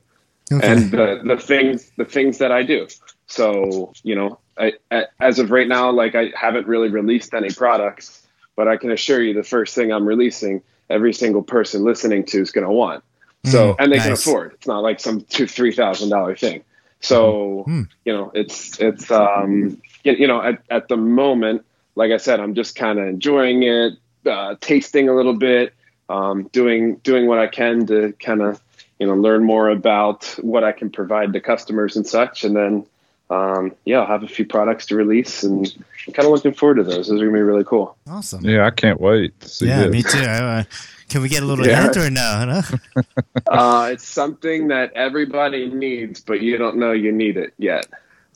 Okay. and the, the things, the things that I do. So, you know, I, I, as of right now, like I haven't really released any products, but I can assure you, the first thing I'm releasing, every single person listening to is going to want. So, Mm, and they can afford. It's not like some two, three thousand dollar thing. So, Mm. you know, it's it's um, you, you know, at, at the moment, like I said, I'm just kind of enjoying it, uh, tasting a little bit, um, doing doing what I can to kind of you know learn more about what I can provide to customers and such, and then um, yeah, I'll have a few products to release, and I'm kind of looking forward to those. Those are gonna be really cool. awesome. Yeah, I can't wait to see Yeah, this. me too. Uh, can we get a little Yeah. hint or no? no? (laughs) Uh, it's something that everybody needs, but you don't know you need it yet.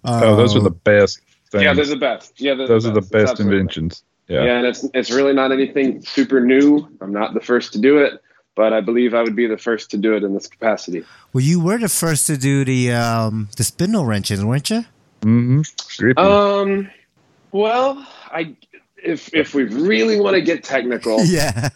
Oh, those are the best things. Yeah, they're the best. Yeah, they're those are the best absolutely- inventions. Yeah. Yeah. and it's it's really not anything super new. I'm not the first to do it, but I believe I would be the first to do it in this capacity. Well, you were the first to do the um the spindle wrenches, weren't you? Mm-hmm. Grippy. Um, well, I if if we really want to get technical, (laughs) Yeah.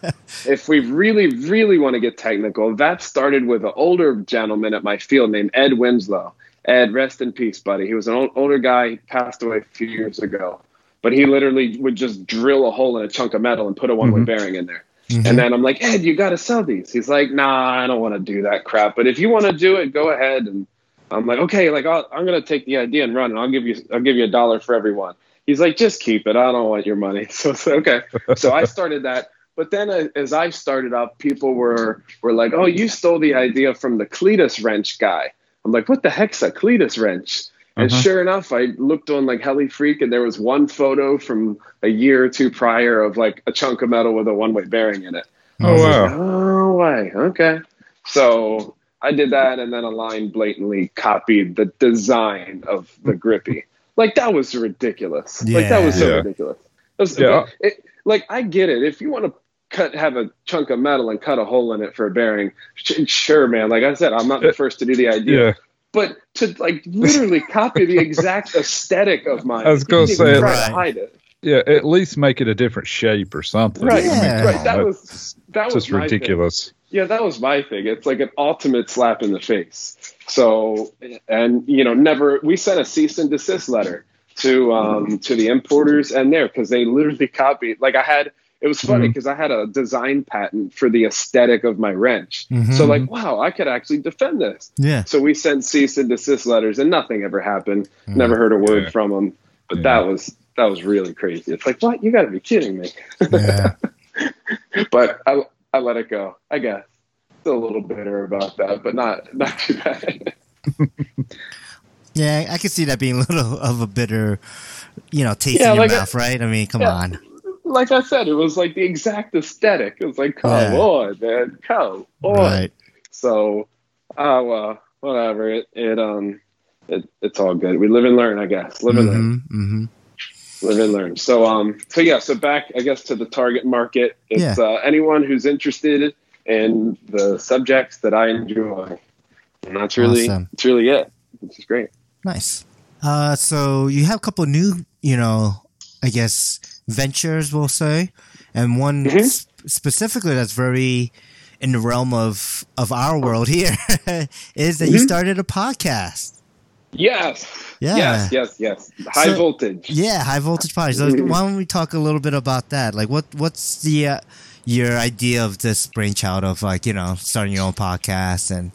if we really really want to get technical, that started with an older gentleman at my field named Ed Winslow. Ed, rest in peace, buddy. He was an old, older guy. He passed away a few years ago, but he literally would just drill a hole in a chunk of metal and put a one-way Mhm. bearing in there. Mhm. And then I'm like, Ed, you got to sell these. He's like, Nah, I don't want to do that crap. But if you want to do it, go ahead. And I'm like, Okay, like I'll, I'm gonna take the idea and run, and I'll give you I'll give you a dollar for every one. He's like, Just keep it. I don't want your money. (laughs) So, so okay. So I started that. But then uh, as I started up, people were were like, Oh, you stole the idea from the Cletus wrench guy. I'm like, What the heck's a Cletus wrench? And Uh-huh. sure enough, I looked on like HeliFreak, and there was one photo from a year or two prior of like a chunk of metal with a one-way bearing in it. oh wow. Oh way, okay. So I did that, and then Align blatantly copied the design of the grippy. (laughs) Like that was ridiculous. Like that was so Yeah. ridiculous. Was- Yeah. it- like I get it. If you want to cut, have a chunk of metal and cut a hole in it for a bearing, sure, man. Like I said, I'm not the Uh, first to do the idea Yeah. But to like literally (laughs) copy the exact aesthetic of mine. I was gonna you didn't even say, try right. to hide it. Yeah. At least make it a different shape or something. Right, I mean, Yeah. right. That was that was just my thing. ridiculous. Yeah, that was my thing. It's like an ultimate slap in the face. So, and you know, never. We sent a cease and desist letter to um to the importers and there because they literally copied. Like I had. It was funny because I had a design patent for the aesthetic of my wrench. Mhm. So like, wow, I could actually defend this. Yeah. So we sent cease and desist letters, and nothing ever happened. Never heard a word Yeah. from them. But Yeah. that was that was really crazy. It's like, what? You got to be kidding me. Yeah. (laughs) But I I let it go. I guess still a little bitter about that, but not not too bad. (laughs) Yeah, I could see that being a little of a bitter, you know, taste Yeah, in your like a- mouth, right? I mean, come Yeah. on. Like I said, it was like the exact aesthetic. It was like, come Yeah. on, man, come on. Right. So, oh well, whatever. It it um. It, it's all good. We live and learn, I guess. Live and learn. Mm-hmm, mm-hmm. live and learn. So um, so yeah, so back I guess to the target market. It's Yeah. uh, anyone who's interested in the subjects that I enjoy, and that's really Awesome. it's really it. Which is great. Nice. Uh, so you have a couple new, you know, I guess ventures, we'll say, and one Mhm. s- specifically that's very in the realm of of our world here (laughs) is that you Mhm. started a podcast. Yes. Yeah. Yes. Yes. Yes. High So- voltage. Yeah, high voltage podcast. So Mhm. why don't we talk a little bit about that? Like, what what's the uh, your idea of this brainchild of like you know starting your own podcast and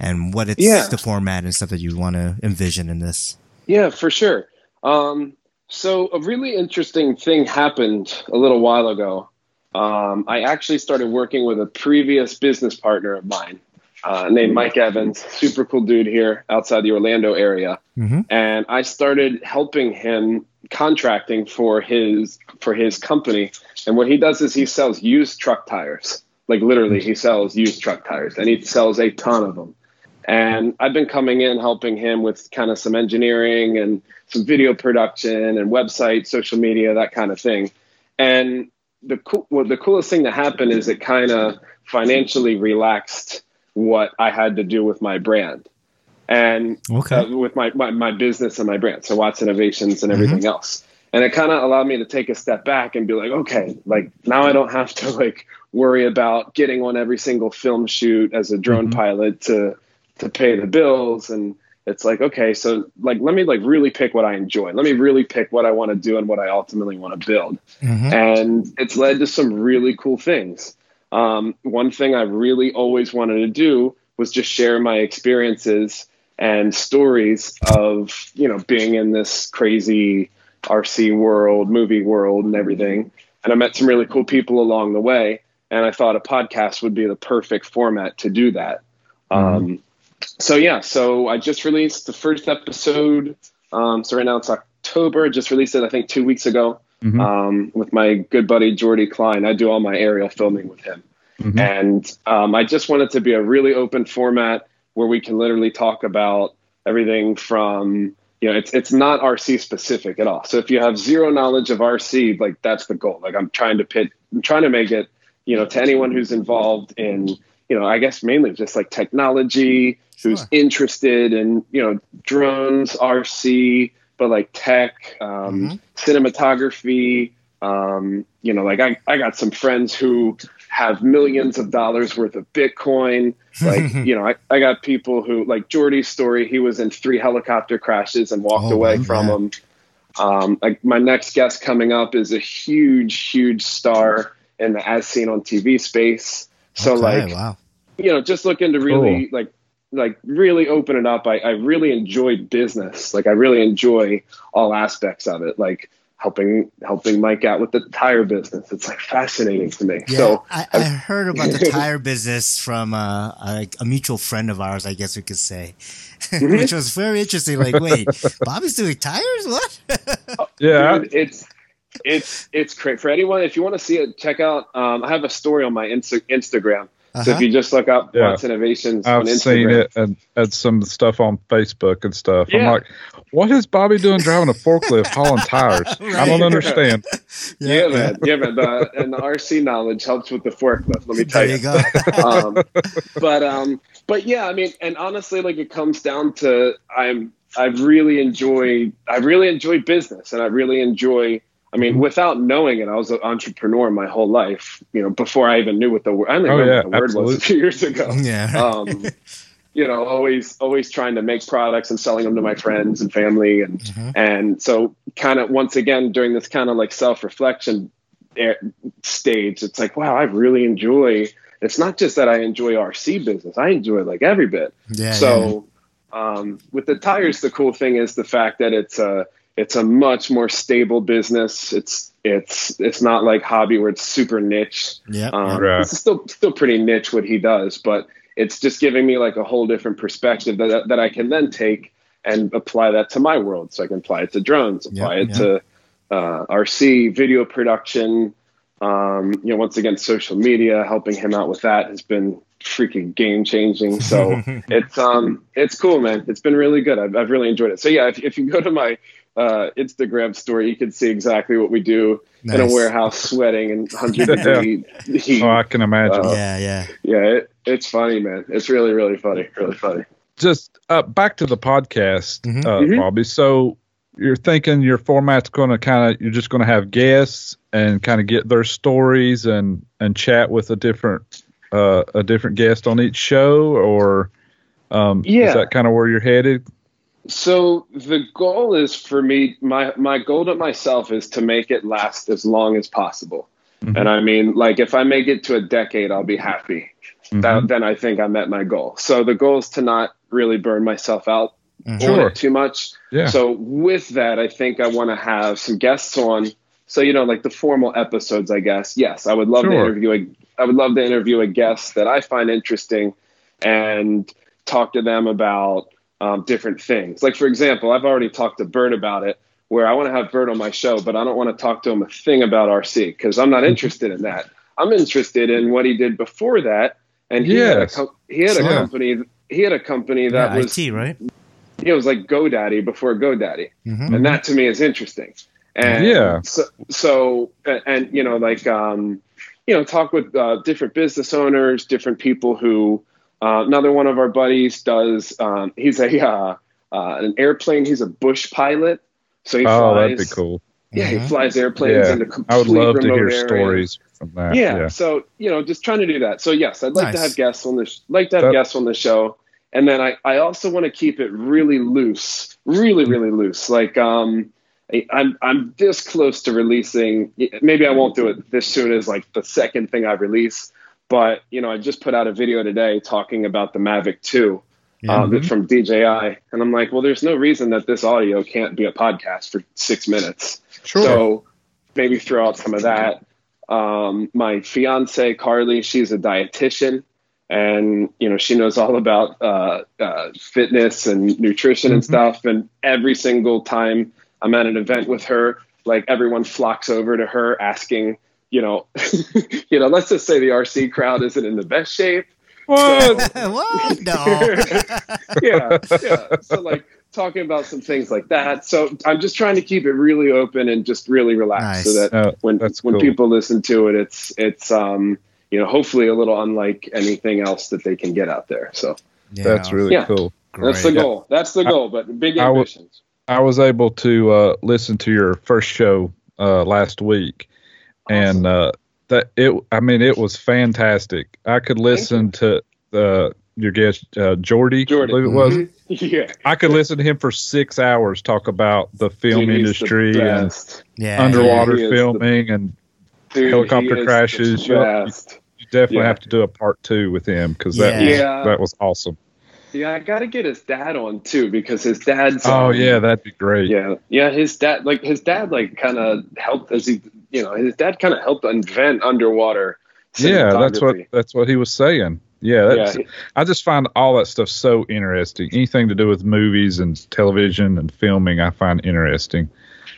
and what it's Yeah. the format and stuff that you want to envision in this? Yeah, for sure. Um, so a really interesting thing happened a little while ago. Um, I actually started working with a previous business partner of mine uh, named Mike Evans, super cool dude here outside the Orlando area, Mm-hmm. and I started helping him contracting for his for his company. And what he does is he sells used truck tires. Like literally, he sells used truck tires, and he sells a ton of them. And I've been coming in helping him with kind of some engineering and some video production and website, social media, that kind of thing. And the cool, well, the coolest thing that happened is it kind of financially relaxed what I had to do with my brand and Okay. uh, with my, my my business and my brand, so Watts Innovations and everything else. And it kind of allowed me to take a step back and be like, okay, like now I don't have to like worry about getting on every single film shoot as a drone Mhm. pilot to to pay the bills and it's like okay so like let me like really pick what i enjoy let me really pick what i want to do and what i ultimately want to build Mm-hmm. and it's led to some really cool things. Um, one thing I really always wanted to do was just share my experiences and stories of you know being in this crazy RC world, movie world, and everything. And I met some really cool people along the way, and I thought a podcast would be the perfect format to do that. Um, so yeah, so I just released the first episode. Um, so right now it's October. Just released it, I think, two weeks ago Mhm. um, with my good buddy Jordy Klein. I do all my aerial filming with him. Mhm. And um, I just want it to be a really open format where we can literally talk about everything from, you know, it's, it's not RC specific at all. So if you have zero knowledge of RC, like that's the goal. Like I'm trying to pit, I'm trying to make it, you know, to anyone who's involved in, you know, I guess mainly just like technology, who's Sure. interested in, you know, drones, RC, but like tech, um, cinematography. Um, you know, like I, I got some friends who have millions of dollars worth of Bitcoin. Like, (laughs) you know, I, I got people who like Jordy's story. He was in three helicopter crashes and walked Oh, away from them. Um, like my next guest coming up is a huge, huge star in the as seen on TV space. So Okay, like, wow. you know, just looking to really like like really open it up. I, I really enjoy business. Like I really enjoy all aspects of it. Like helping helping Mike out with the tire business. It's like fascinating to me. Yeah, So I, I heard about the (laughs) tire business from uh, a, a mutual friend of ours, I guess we could say, (laughs) Mm-hmm. which was very interesting. Like, wait, Bobby's doing tires? What? (laughs) Yeah. dude, it's it's it's great for anyone. If you want to see it, check out. Um, I have a story on my Insta- Instagram. So Uh-huh. if you just look up Yeah. Watts Innovations on I've seen it and, and some stuff on Facebook and stuff. I'm like, what is Bobby doing driving a forklift hauling tires? (laughs) I don't understand. (laughs) Yeah, man. Yeah, man. The, and the RC knowledge helps with the forklift. Let me tell There you. you go. (laughs) um, but um, but yeah, I mean, and honestly, like it comes down to I'm I really enjoy I really enjoy business, and I really enjoy. I mean, without knowing it, I was an entrepreneur my whole life. You know, before I even knew what the word I only Oh, knew yeah, what the word was a few years ago. (laughs) yeah. Um, you know, always always trying to make products and selling them to my friends and family, and Mhm. and so kind of once again during this kind of like self reflection stage, it's like, wow, I really enjoy. It's not just that I enjoy RC business; I enjoy like every bit. yeah. so, um, with the tires, the cool thing is the fact that it's a it's a much more stable business. It's it's it's not like hobby where it's super niche. yeah. Um, Right. It's still still pretty niche what he does, but it's just giving me like a whole different perspective that that I can then take and apply that to my world. So I can apply it to drones, apply Yeah, it yeah. to uh, RC video production. Um, you know, once again, social media, helping him out with that has been freaking game changing. So (laughs) it's um it's cool, man. It's been really good. I've, I've really enjoyed it. So yeah, if, if you go to my uh, Instagram story, you can see exactly what we do in a warehouse, sweating in hundred (laughs) degree heat. Oh, I can imagine. Uh, Yeah, yeah. yeah, it, it's funny, man. It's really, really funny. Really funny. Just uh, back to the podcast, Mhm. uh, Mhm. Bobby. So you're thinking your format's going to kind of you're just going to have guests and kind of get their stories and and chat with a different uh, a different guest on each show, or um, Yeah. is that kind of where you're headed? So the goal is for me, my my goal to myself is to make it last as long as possible. Mhm. And I mean, like if I make it to a decade, I'll be happy. Mhm. That, then I think I met my goal. So the goal is to not really burn myself out Mhm. Sure. too much. Yeah. So with that, I think I want to have some guests on. So you know, like the formal episodes, I guess. Yes, I would love to interview a. I would love to interview a guest that I find interesting, and talk to them about um, different things. Like for example, I've already talked to Bert about it, where I want to have Bert on my show, but I don't want to talk to him a thing about RC because I'm not interested in that. I'm interested in what he did before that, and he had a Yes. co- he had a Sure. company. He had a company that yeah, was IT, right? it was like GoDaddy before GoDaddy, Mhm. and that to me is interesting. And Yeah. so, so and, and you know, like um, you know, talk with uh, different business owners, different people who. Uh, another one of our buddies does. Um, he's a uh, uh, an airplane. He's a bush pilot, so he Oh, flies. that'd be cool. Yeah, he Mhm. flies airplanes Yeah. into complete I would love to hear areas. stories from that. Yeah, Yeah. So you know, just trying to do that. So yes, I'd like to have guests on the sh- like to have That- guests on the show, and then I I also want to keep it really loose, really really loose. Like um, I, I'm I'm this close to releasing. Maybe I won't do it this soon as like the second thing I release, but you know, I just put out a video today talking about the Mavic Two. Yeah. Um, from DJI, and I'm like, well, there's no reason that this audio can't be a podcast for six minutes. Sure. So maybe throw out some of that. Um, my fiance Carly, she's a dietitian, and you know she knows all about uh, uh, fitness and nutrition and Mhm. stuff. And every single time I'm at an event with her, like everyone flocks over to her asking, you know, (laughs) you know, let's just say the RC crowd isn't in the best shape. what? (laughs) what? No. (laughs) yeah, yeah. So like talking about some things like that. So I'm just trying to keep it really open and just really relaxed, so that Uh, when that's when cool. people listen to it, it's it's um you know hopefully a little unlike anything else that they can get out there. So Yeah, That's really Yeah. cool. that's the great. goal. That's the goal. But big I would- ambitions. I was able to uh, listen to your first show uh, last week, and uh, that it. I mean, it was fantastic. I could listen to uh, your guest uh, Jordy, Jordy. I believe it was. Mhm. (laughs) yeah, I could listen to him for six hours talk about the film Dude, he's the industry and. Yeah. underwater he is the- filming, and Dude, helicopter he crashes. the best. you definitely Yeah. have to do a part two with him because that Yeah. was, that was awesome. Yeah, I got to get his dad on too because his dad's. Oh um, yeah, that'd be great. Yeah, yeah. His dad, like his dad, like kind of helped as he, you know, his dad kind of helped invent underwater. Yeah, that's what that's what he was saying. Yeah, that's, Yeah, I just find all that stuff so interesting. Anything to do with movies and television and filming, I find interesting,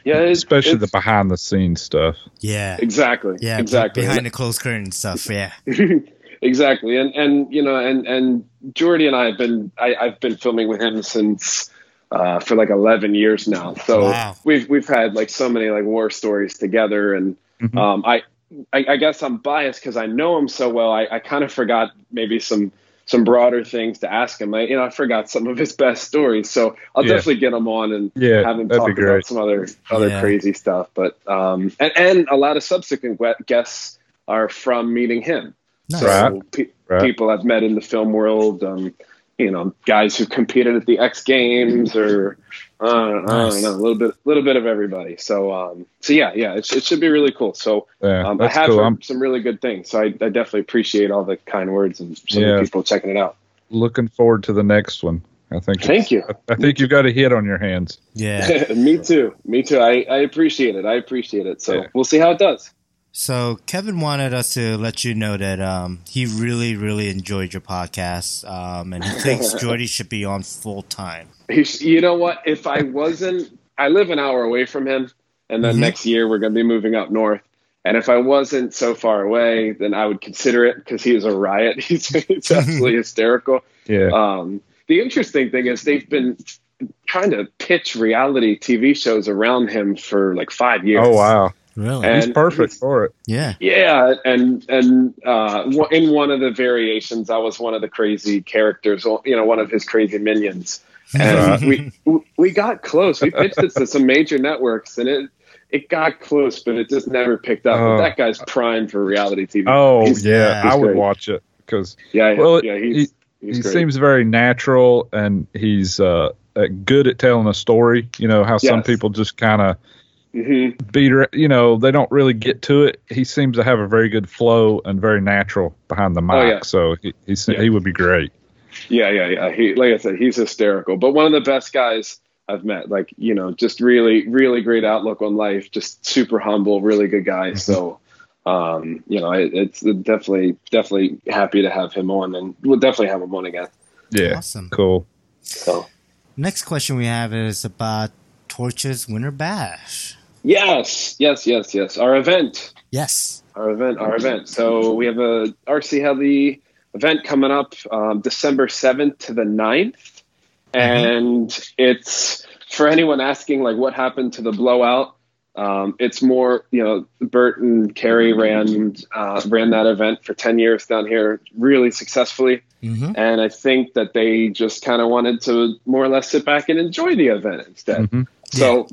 yeah, it's, especially the behind the scenes stuff. Yeah. exactly, Yeah. exactly. Behind the closed curtain stuff. Yeah. (laughs) exactly and and you know and and jordy and i have been I, i've been filming with him since uh, for like 11 years now so Wow. we've we've had like so many like war stories together and Mhm. um i i, I guess i'm biased because i know him so well i, I kind of forgot maybe some some broader things to ask him I, you know i forgot some of his best stories so i'll Yeah. definitely get him on and Yeah, have him talk about some other other Yeah. crazy stuff but um and, and a lot of subsequent guests are from meeting him Nice. so Right. pe- Right. people I've met in the film world, um, you know, guys who competed at the X Games or uh, I don't know, a little bit, little bit of everybody. So, um, so yeah, yeah, it, it should be really cool. So, Yeah, um, I have cool. some really good things. So I, I definitely appreciate all the kind words and some Yeah. of the people checking it out. looking forward to the next one. I think. Thank you. I, I think you've got a hit on your hands. Yeah. (laughs) Me too. Me too. I, I appreciate it. I appreciate it. So Yeah. we'll see how it does. So Kevin wanted us to let you know that um, he really, really enjoyed your podcast, um, and he thinks (laughs) Jordy should be on full time. You know what? If I wasn't, I live an hour away from him, and then Mhm. next year we're going to be moving up north. And if I wasn't so far away, then I would consider it because he is a riot. (laughs) He's, he's (laughs) absolutely hysterical. Yeah. Um, the interesting thing is they've been trying to pitch reality TV shows around him for like five years. Oh wow, Really? And- he's perfect he's- for it. yeah. Yeah, and and uh, in one of the variations, I was one of the crazy characters, you know, one of his crazy minions, and we (laughs) we got close. We pitched it to some major networks, and it it got close, but it just never picked up. But that guy's primed for reality TV. Oh He's- yeah, he's I would great. watch it because yeah, well, yeah, he- he's, he's he great. seems very natural and he's uh, uh, good at telling a story. You know how some people just kind of Mhm. beat her. You know they don't really get to it. He seems to have a very good flow and very natural behind the mic. Oh, yeah. So he he, Yeah. he would be great. Yeah, yeah, yeah. He, like I said, he's hysterical. But one of the best guys I've met. Like, you know, just really, really great outlook on life. Just super humble, really good guy. So, um, you know, it, it's definitely, definitely happy to have him on, and we'll definitely have him on again. Yeah, Awesome. cool. So, Next question we have is about Torches Winter Bash. Yes, yes, yes, yes. Our event, Yes. our event, our event. So we have a RC Heli event coming up um, December 7th to the 9th. And it's for anyone asking, like, what happened to the blowout? Um, it's more, you know, Bert and Carrie ran uh, ran that event for 10 years down here really successfully. Mm-hmm. And I think that they just kind of wanted to more or less sit back and enjoy the event instead. Mhm. So,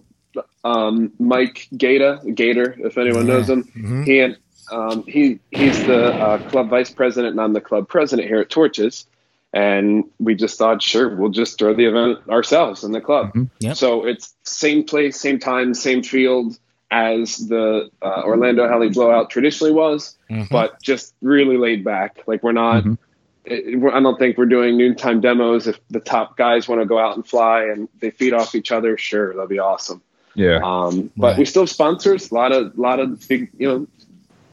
um, Mike Gator, Gator, if anyone knows him, hmm he and um, he he's the uh, club vice president, and I'm the club president here at Torches. And we just thought, sure, we'll just throw the event ourselves in the club. Mhm. Yep. So it's same place, same time, same field as the uh, Orlando Heli Blowout traditionally was, Mhm. but just really laid back. Like we're not. Mhm. it- we're- I don't think we're doing noontime demos. If the top guys want to go out and fly and they feed off each other, sure, that'll be awesome. Yeah, Um, but Right. we still have sponsors. A lot of lot of big you know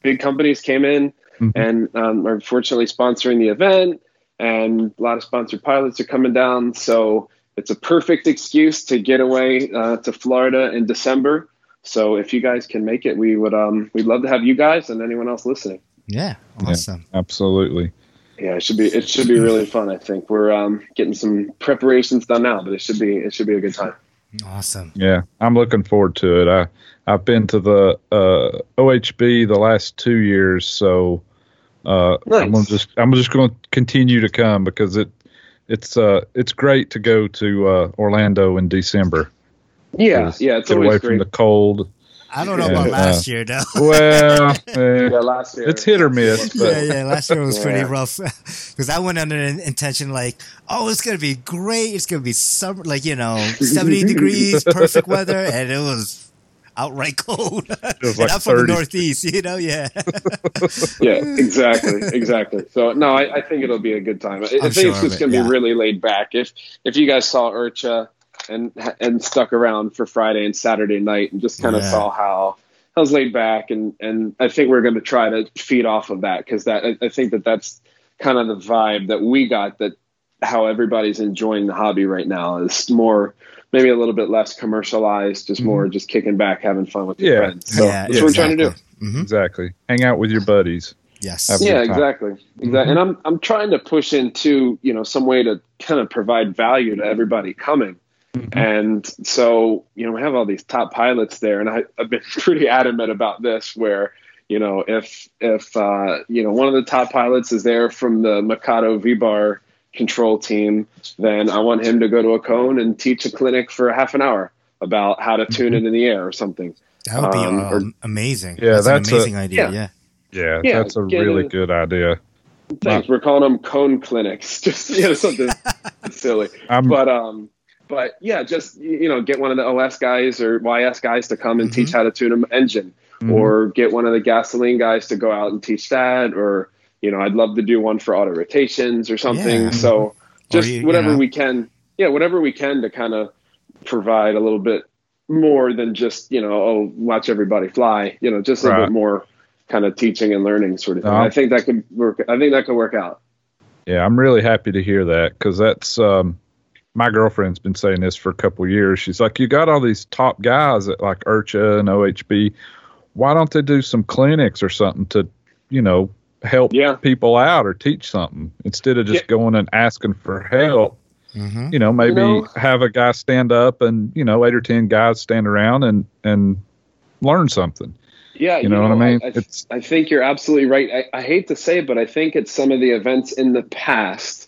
big companies came in Mhm. and um, are fortunately sponsoring the event, and a lot of sponsored pilots are coming down. So it's a perfect excuse to get away uh, to Florida in December. So if you guys can make it, we would um, we'd love to have you guys and anyone else listening. Yeah. Yeah. Awesome. absolutely. Yeah, it should be it should be really fun. I think we're um, getting some preparations done now, but it should be it should be a good time. Awesome. Yeah, I'm looking forward to it. I I've been to the uh, OHB the last two years, so uh, I'm gonna just I'm just going to continue to come because it it's uh it's great to go to uh, Orlando in December. Yeah, yeah, it's get away always from the cold. I don't know about last year though. (laughs) Well, yeah, uh, last year it's hit or miss, but yeah, yeah. Last year was pretty Yeah. rough (laughs) because I went under an intention like, oh, it's gonna be great. It's gonna be summer, like you know, seventy degrees, perfect weather, and it was outright (laughs) cold. was And like I'm from the Northeast, you know. Yeah, yeah, exactly, exactly. So no, I, I think it'll be a good time. I, I I'm think sure it's just going to yeah. be really laid back. If if you guys saw IRCHA and and stuck around for Friday and Saturday night and just kind of Yeah. saw how I was laid back and and I think we're going to try to feed off of that because that I, I think that that's kind of the vibe that we got that how everybody's enjoying the hobby right now is more maybe a little bit less commercialized just more just kicking back having fun with your Mm-hmm. Yeah. friends so yeah, that's what we're trying to do hmm exactly. Hang out with your buddies. Yes. Have yeah good time. exactly exactly and i'm i'm trying to push into you know some way to kind of provide value to everybody coming and so you know we have all these top pilots there and I, i've been (laughs) pretty adamant about this where you know if if uh, you know one of the top pilots is there from the mikado v-bar control team then i want him to go to a cone and teach a clinic for half an hour about how to tune it in the air or something That would be Um, uh, or- amazing. Yeah, that's, that's a- an amazing idea. yeah. Yeah. Yeah, Yeah, that's a really a- good idea. Thanks. We're calling them cone clinics, (laughs) just you know something (laughs) silly. I'm But um, but yeah, just you know, get one of the OS guys or YS guys to come and Mhm. teach how to tune an engine, Mhm. or get one of the gasoline guys to go out and teach that, or you know, I'd love to do one for auto rotations or something. Yeah. So just you- whatever know. we can, yeah, whatever we can to kind of provide a little bit more than just you know, oh, watch everybody fly. You know, just a Right. bit more kind of teaching and learning sort of thing. No. I think that could work. I think that could work out. Yeah, I'm really happy to hear that because that's um, my girlfriend's been saying this for a couple of years. She's like, "You got all these top guys at like IRCHA and OHB. Why don't they do some clinics or something to, you know, help Yeah. people out or teach something instead of just Yeah. going and asking for help? Mm-hmm. you know maybe know- have a guy stand up and you know eight or ten guys stand around and and learn something Yeah, You know what I mean? I, It's- I think you're absolutely right. I, I hate to say it, but I think it's some of the events in the past w-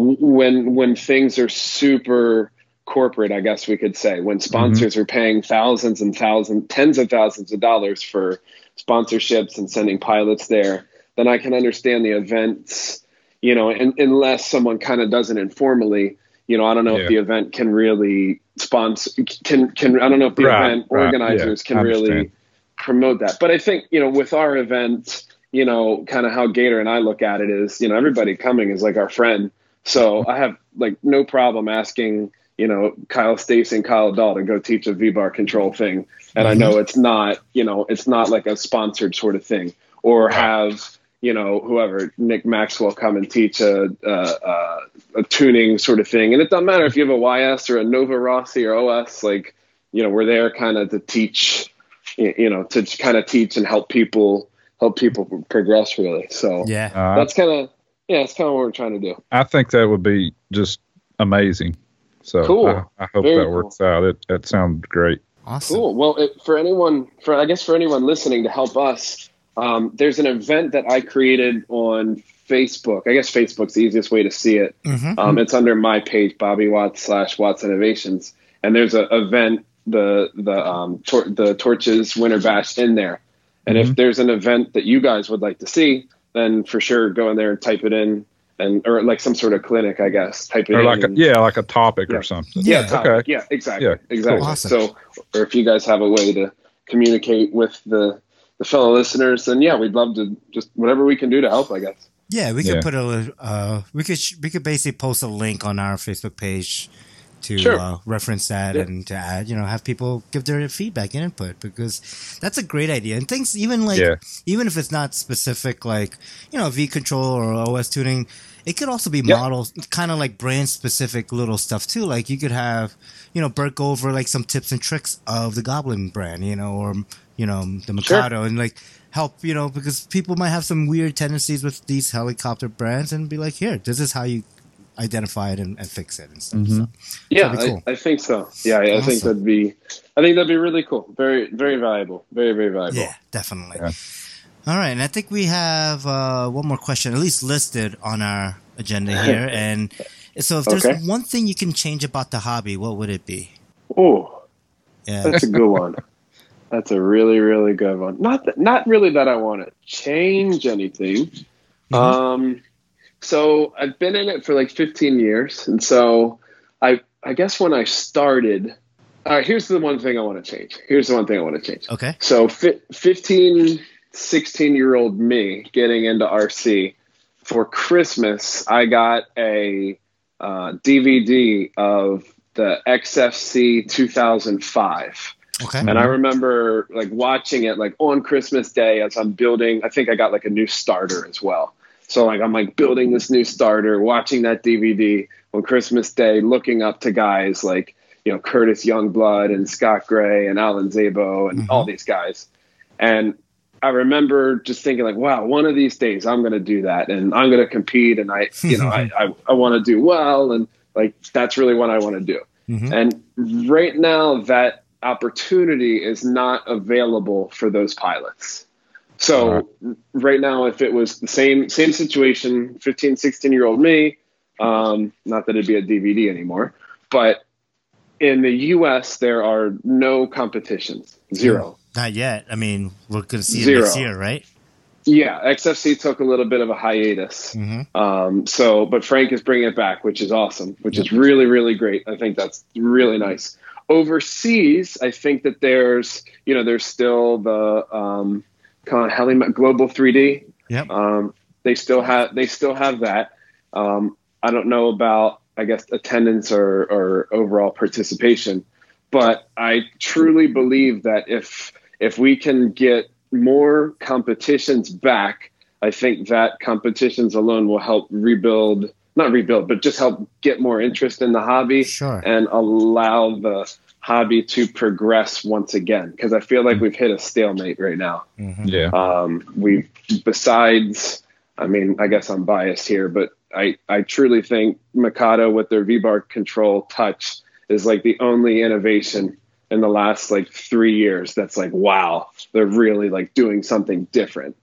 when when things are super corporate. I guess we could say when mm-hmm. sponsors are paying thousands and thousands, tens of thousands of dollars for sponsorships and sending pilots there. Then I can understand the events. You know, and, unless someone kind of does it informally. You know, I don't know Yeah. if the event can really sponsor. Can can I don't know if the Right, event right, organizers yeah, can really promote that. But I think, you know, with our event, you know, kind of how Gator and I look at it is, you know, everybody coming is like our friend. So I have like no problem asking, you know, Kyle Stacy and Kyle Dahl to go teach a V-bar control thing. And I know it's not, you know, it's not like a sponsored sort of thing or have, you know, whoever, Nick Maxwell come and teach a, a, a, a tuning sort of thing. And it doesn't matter if you have a YS or a Novarossi or OS, like, you know, we're there kind of to teach, you know, to kind of teach and help people, help people progress really. So Yeah. uh, that's kind of, yeah, that's kind of what we're trying to do. i think that would be just amazing so Cool. I, I hope Very that cool. works out it that sounds great Awesome. Cool. Well, it, for anyone, for I guess for anyone listening to help us, um, there's an event that I created on Facebook. I guess Facebook's the easiest way to see it. Mhm. Um, it's under my page, Bobby Watts slash Watts Innovations, and there's an event, the the um, tor- the Torches Winter Bash in there. And if there's an event that you guys would like to see, then for sure go in there and type it in, and or like some sort of clinic, I guess. Type it or in. like a and- yeah like a topic Yeah. or something yeah, Yeah. topic. okay yeah, exactly, Yeah, exactly. Awesome. So, or if you guys have a way to communicate with the the fellow listeners, then yeah, we'd love to just whatever we can do to help. I guess. Yeah, we could Yeah. put a uh, we could sh- we could basically post a link on our Facebook page to Sure. uh, reference that Yeah. and to add, you know, have people give their feedback and input because that's a great idea. And things even like Yeah. even if it's not specific, like you know, V control or OS tuning, it could also be Yeah. models, kind of like brand specific little stuff too. Like you could have, you know, Bert go over like some tips and tricks of the Goblin brand, you know, or you know the Mikado, and like help, you know, because people might have some weird tendencies with these helicopter brands, and be like, here, this is how you identify it and, and fix it and stuff. So, Yeah, cool. I, I think so. Yeah, I think that'd be. I think that'd be really cool. Very, very valuable. Very, very valuable. yeah, definitely. Yeah. All right, and I think we have uh, one more question, at least listed on our agenda here. and so, if there's Okay. one thing you can change about the hobby, what would it be? Oh, Yeah, that's a good (laughs) one. That's a really, really good one. Not that, not really that I want to change anything. Mm-hmm. Um, so I've been in it for like 15 years, and so I, I guess when I started, all right. Here's the one thing I want to change. Here's the one thing I want to change. okay. So fi- 15, 16 year old me getting into RC for Christmas, I got a uh, DVD of the XFC 2005. Okay. And I remember like watching it like on Christmas Day as I'm building. I think I got like a new starter as well. So like I'm like building this new starter, watching that DVD on Christmas Day, looking up to guys like you know Curtis Youngblood and Scott Gray and Alan Szabo and all these guys. And I remember just thinking like, wow, one of these days I'm going to do that and I'm going to compete and I, you know, I, I, I want to do well. And like, that's really what I want to do. Mhm. And right now that opportunity is not available for those pilots. So right now, if it was the same, same situation, 15, 16 year old me, um, not that it'd be a DVD anymore, but in the U.S. there are no competitions, zero. Not yet. I mean, we're going to see it Zero. next year, right? Yeah, XFC took a little bit of a hiatus. hmm Um, so, but Frank is bringing it back, which is awesome, which is really, really great. I think that's really nice. Overseas, I think that there's, you know, there's still the um, of Heli Global 3D. Yep. Um, they still have, they still have that. Um, I don't know about, I guess, attendance or, or overall participation, but I truly believe that if if we can get more competitions back, I think that competitions alone will help rebuild, not rebuild, but just help get more interest in the hobby Sure. and allow the hobby to progress once again. Because I feel like we've hit a stalemate right now. hmm Yeah. Um, we besides, I mean, I guess I'm biased here, but I I truly think Mikado with their V bar control touch is like the only innovation in the last like three years that's like wow they're really like doing something different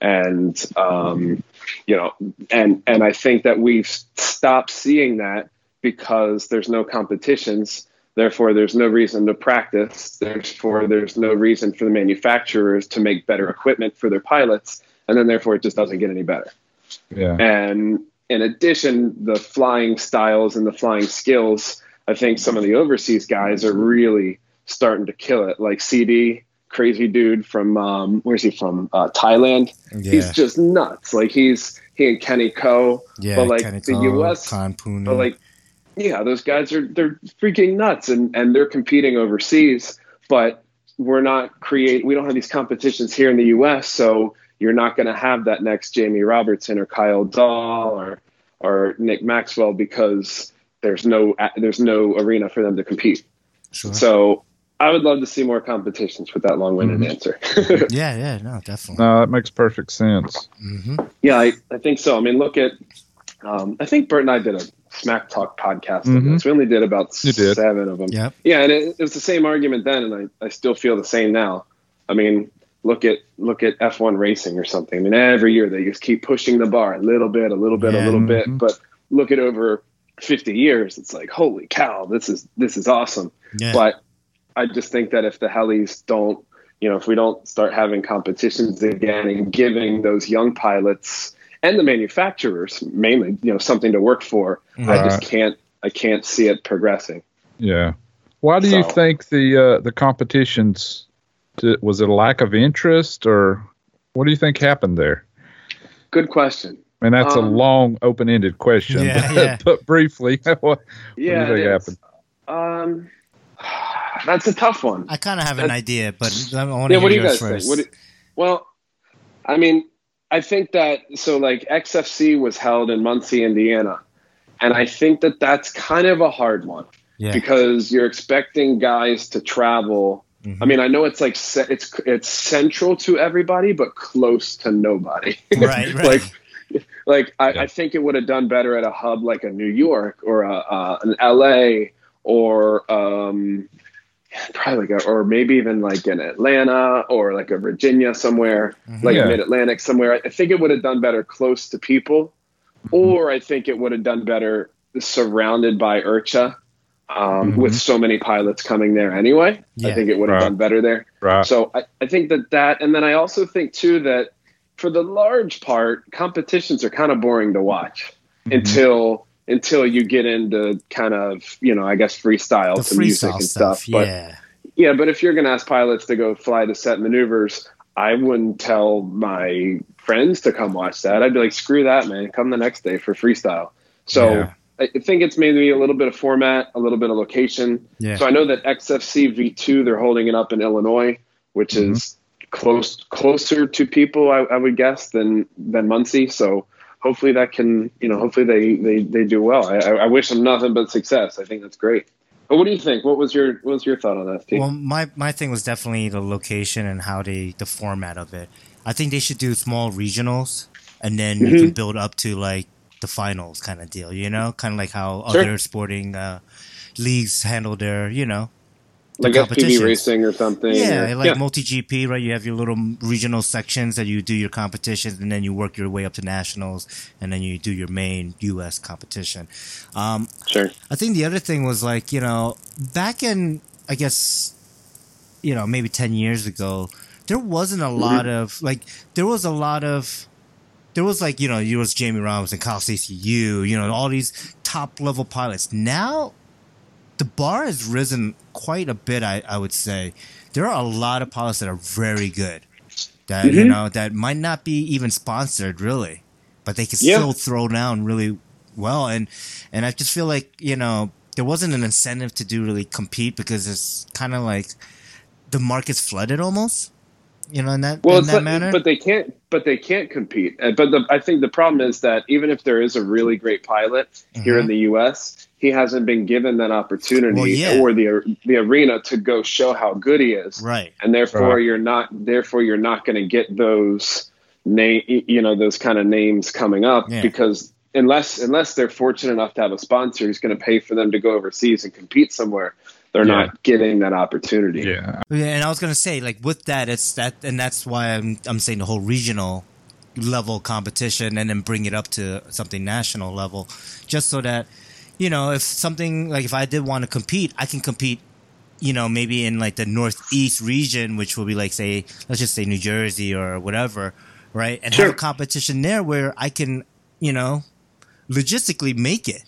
and um, you know and and I think that we've stopped seeing that because there's no competitions therefore there's no reason to practice therefore there's no reason for the manufacturers to make better equipment for their pilots and then therefore it just doesn't get any better Yeah. and in addition, the flying styles and the flying skills, I think some of the overseas guys are really starting to kill it. Like CD, crazy dude from um, where's he from? Uh, Thailand. Yeah. He's just nuts. Like he's he and Kenny Ko. yeah, but like Kenny the Cole, US, but like yeah, those guys are they're freaking nuts and and they're competing overseas, but we're not create we don't have these competitions here in the US, so you're not going to have that next Jamie Robertson or Kyle Dahl or or Nick Maxwell because there's no there's no arena for them to compete. sure. So I would love to see more competitions with that long-winded Mhm. answer. (laughs) yeah, yeah, no, definitely. No, that makes perfect sense. hmm yeah, I, I think so. I mean, look at um, I think Bert and I did a Smack Talk podcast Mhm. this. We only did about did. seven of them. Yep. Yeah, and it, it was the same argument then, and I, I still feel the same now. I mean, look at look at F1 racing or something. I mean, every year they just keep pushing the bar a little bit, a little bit, Yeah. a little bit. Mhm. But look at over 50 years, it's like, holy cow, this is this is awesome. Yeah. But I just think that if the helis don't, you know, if we don't start having competitions again and giving those young pilots and the manufacturers mainly, you know, something to work for, I Right. just can't I can't see it progressing. Yeah. Why do you think the uh, the competitions did, was it a lack of interest or what do you think happened there? Good question. I mean, that's a Um, long, open-ended question, Yeah, but, yeah. (laughs) but briefly, (laughs) what, Yeah, what do you think is. Um, that's a tough one. I kind of have an idea, but I want to Yeah, hear what do you yours guys first. think? What do, well, I mean, I think that so like XFC was held in Muncie, Indiana, and I think that that's kind of a hard one yeah. because you're expecting guys to travel. Mhm. I mean, I know it's like it's it's central to everybody, but close to nobody. (laughs) right, right. like like I, Yeah. I think it would have done better at a hub like a New York or a, uh, an LA or um, probably like a, or maybe even like in Atlanta or like a Virginia somewhere, Mhm. like Yeah. Mid Atlantic somewhere. I think it would have done better close to people, or I think it would have done better surrounded by IRCHA. Um, Mhm. With so many pilots coming there anyway, Yeah. I think it would have Right. done better there. right? So I, I think that that, and then I also think too that for the large part, competitions are kind of boring to watch Mhm. until until you get into kind of you know I guess freestyle the to music freestyle and stuff, stuff. But yeah. yeah, but if you're going to ask pilots to go fly to set maneuvers, I wouldn't tell my friends to come watch that. I'd be like, screw that, man. Come the next day for freestyle. So Yeah. I think it's maybe a little bit of format, a little bit of location. Yeah. So I know that XFC V2 they're holding it up in Illinois, which Mhm. is close closer to people I, I would guess than than Muncie. So hopefully that can you know hopefully they they, they do well. I, I wish them nothing but success. I think that's great. But what do you think? What was your what was your thought on that, Steve? Well, my my thing was definitely the location and how they the format of it. I think they should do small regionals, and then you Mhm. can build up to like the finals kind of deal. You know, kind of like how Sure. other sporting uh, leagues handle their you know like FPV racing or something. Yeah, or- like multi GP, right? You have your little regional sections that you do your competitions, and then you work your way up to nationals, and then you do your main U.S. competition. Um, sure. I think the other thing was like, you know, back in, I guess, you know, maybe 10 years ago, there wasn't a lot of, like, there was a lot of, there was like, you know, you was Jamie Robinson, Kyle CCU, you know, all these top level pilots. Now, the bar has risen quite a bit, I, I would say. There are a lot of pilots that are very good. That, you Mhm. know, that might not be even sponsored, really. But they can Yeah. still throw down really well. And and I just feel like you know there wasn't an incentive to do really compete because it's kind of like the market's flooded almost. You know, in that Well, in that like- manner. but they can't. But they can't compete. But the, I think the problem is that even if there is a really great pilot here in the U.S., he hasn't been given that opportunity. Well, yeah. or the the arena to go show how good he is. right. and therefore Right. you're not therefore you're not going to get those name you know those kind of names coming up Yeah. because unless unless they're fortunate enough to have a sponsor who's going to pay for them to go overseas and compete somewhere, they're Yeah. not getting that opportunity. Yeah. Yeah, and I was gonna say, like with that, it's that, and that's why I'm I'm saying the whole regional level competition, and then bring it up to something national level, just so that you know if something like if I did want to compete, I can compete. You know, maybe in like the northeast region, which will be like say, let's just say New Jersey or whatever, right? And have a competition there where I can, you know, logistically make it.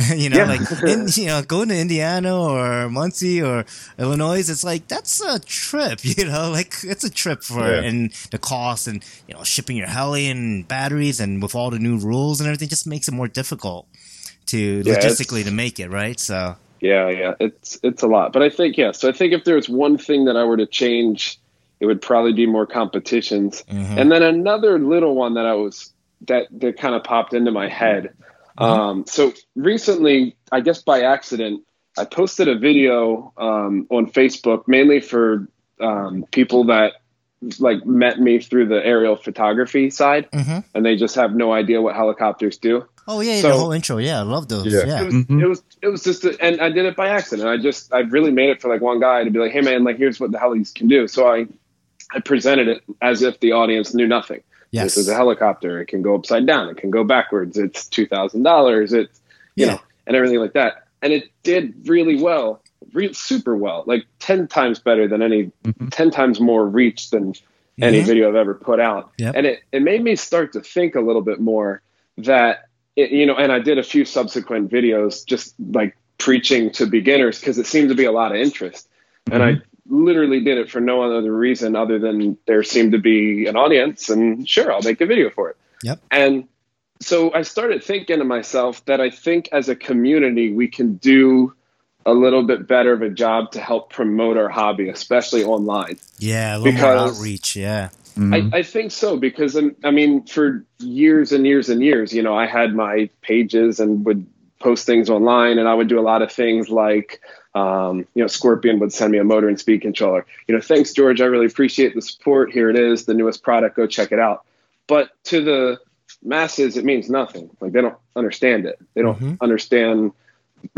(laughs) you know, Yeah. like in, you know, going to Indiana or Muncie or Illinois, it's like that's a trip. (laughs) You know, like it's a trip for Yeah. and the cost and you know shipping your heli and batteries and with all the new rules and everything just makes it more difficult to Yeah, logistically to make it right. So Yeah, yeah, it's it's a lot. But I think yeah. So I think if there was one thing that I were to change, it would probably be more competitions. mhm. And then another little one that I was that that kind of popped into my head. Um, so recently, I guess by accident, I posted a video um, on Facebook mainly for um, people that like met me through the aerial photography side, Mhm. and they just have no idea what helicopters do. oh yeah, the whole intro, yeah, I love those. Yeah. Yeah, It was, Mhm. it was it was just a, and I did it by accident. I just I really made it for like one guy to be like, hey man, like here's what the helis can do. So I I presented it as if the audience knew nothing. yes, This is a helicopter. It can go upside down. It can go backwards. It's two thousand dollars. It's you Yeah. know and everything like that. And it did really well, re- super well, like ten times better than any, Mhm. ten times more reach than any Mhm. video I've ever put out. Yep. And it, it made me start to think a little bit more that, it, you know, and I did a few subsequent videos just like preaching to beginners because it seemed to be a lot of interest. And I literally did it for no other reason other than there seemed to be an audience and sure, I'll make a video for it. Yep. And so I started thinking to myself that I think as a community, we can do a little bit better of a job to help promote our hobby, especially online. yeah, a little more because- outreach. Yeah, Mhm. I, I think so because um, I mean, for years and years and years, you know, I had my pages and would post things online, and I would do a lot of things like, um, you know, Scorpion would send me a motor and speed controller. You know, thanks George, I really appreciate the support. Here it is, the newest product. Go check it out. But to the masses, it means nothing. Like they don't understand it. They don't Mhm. understand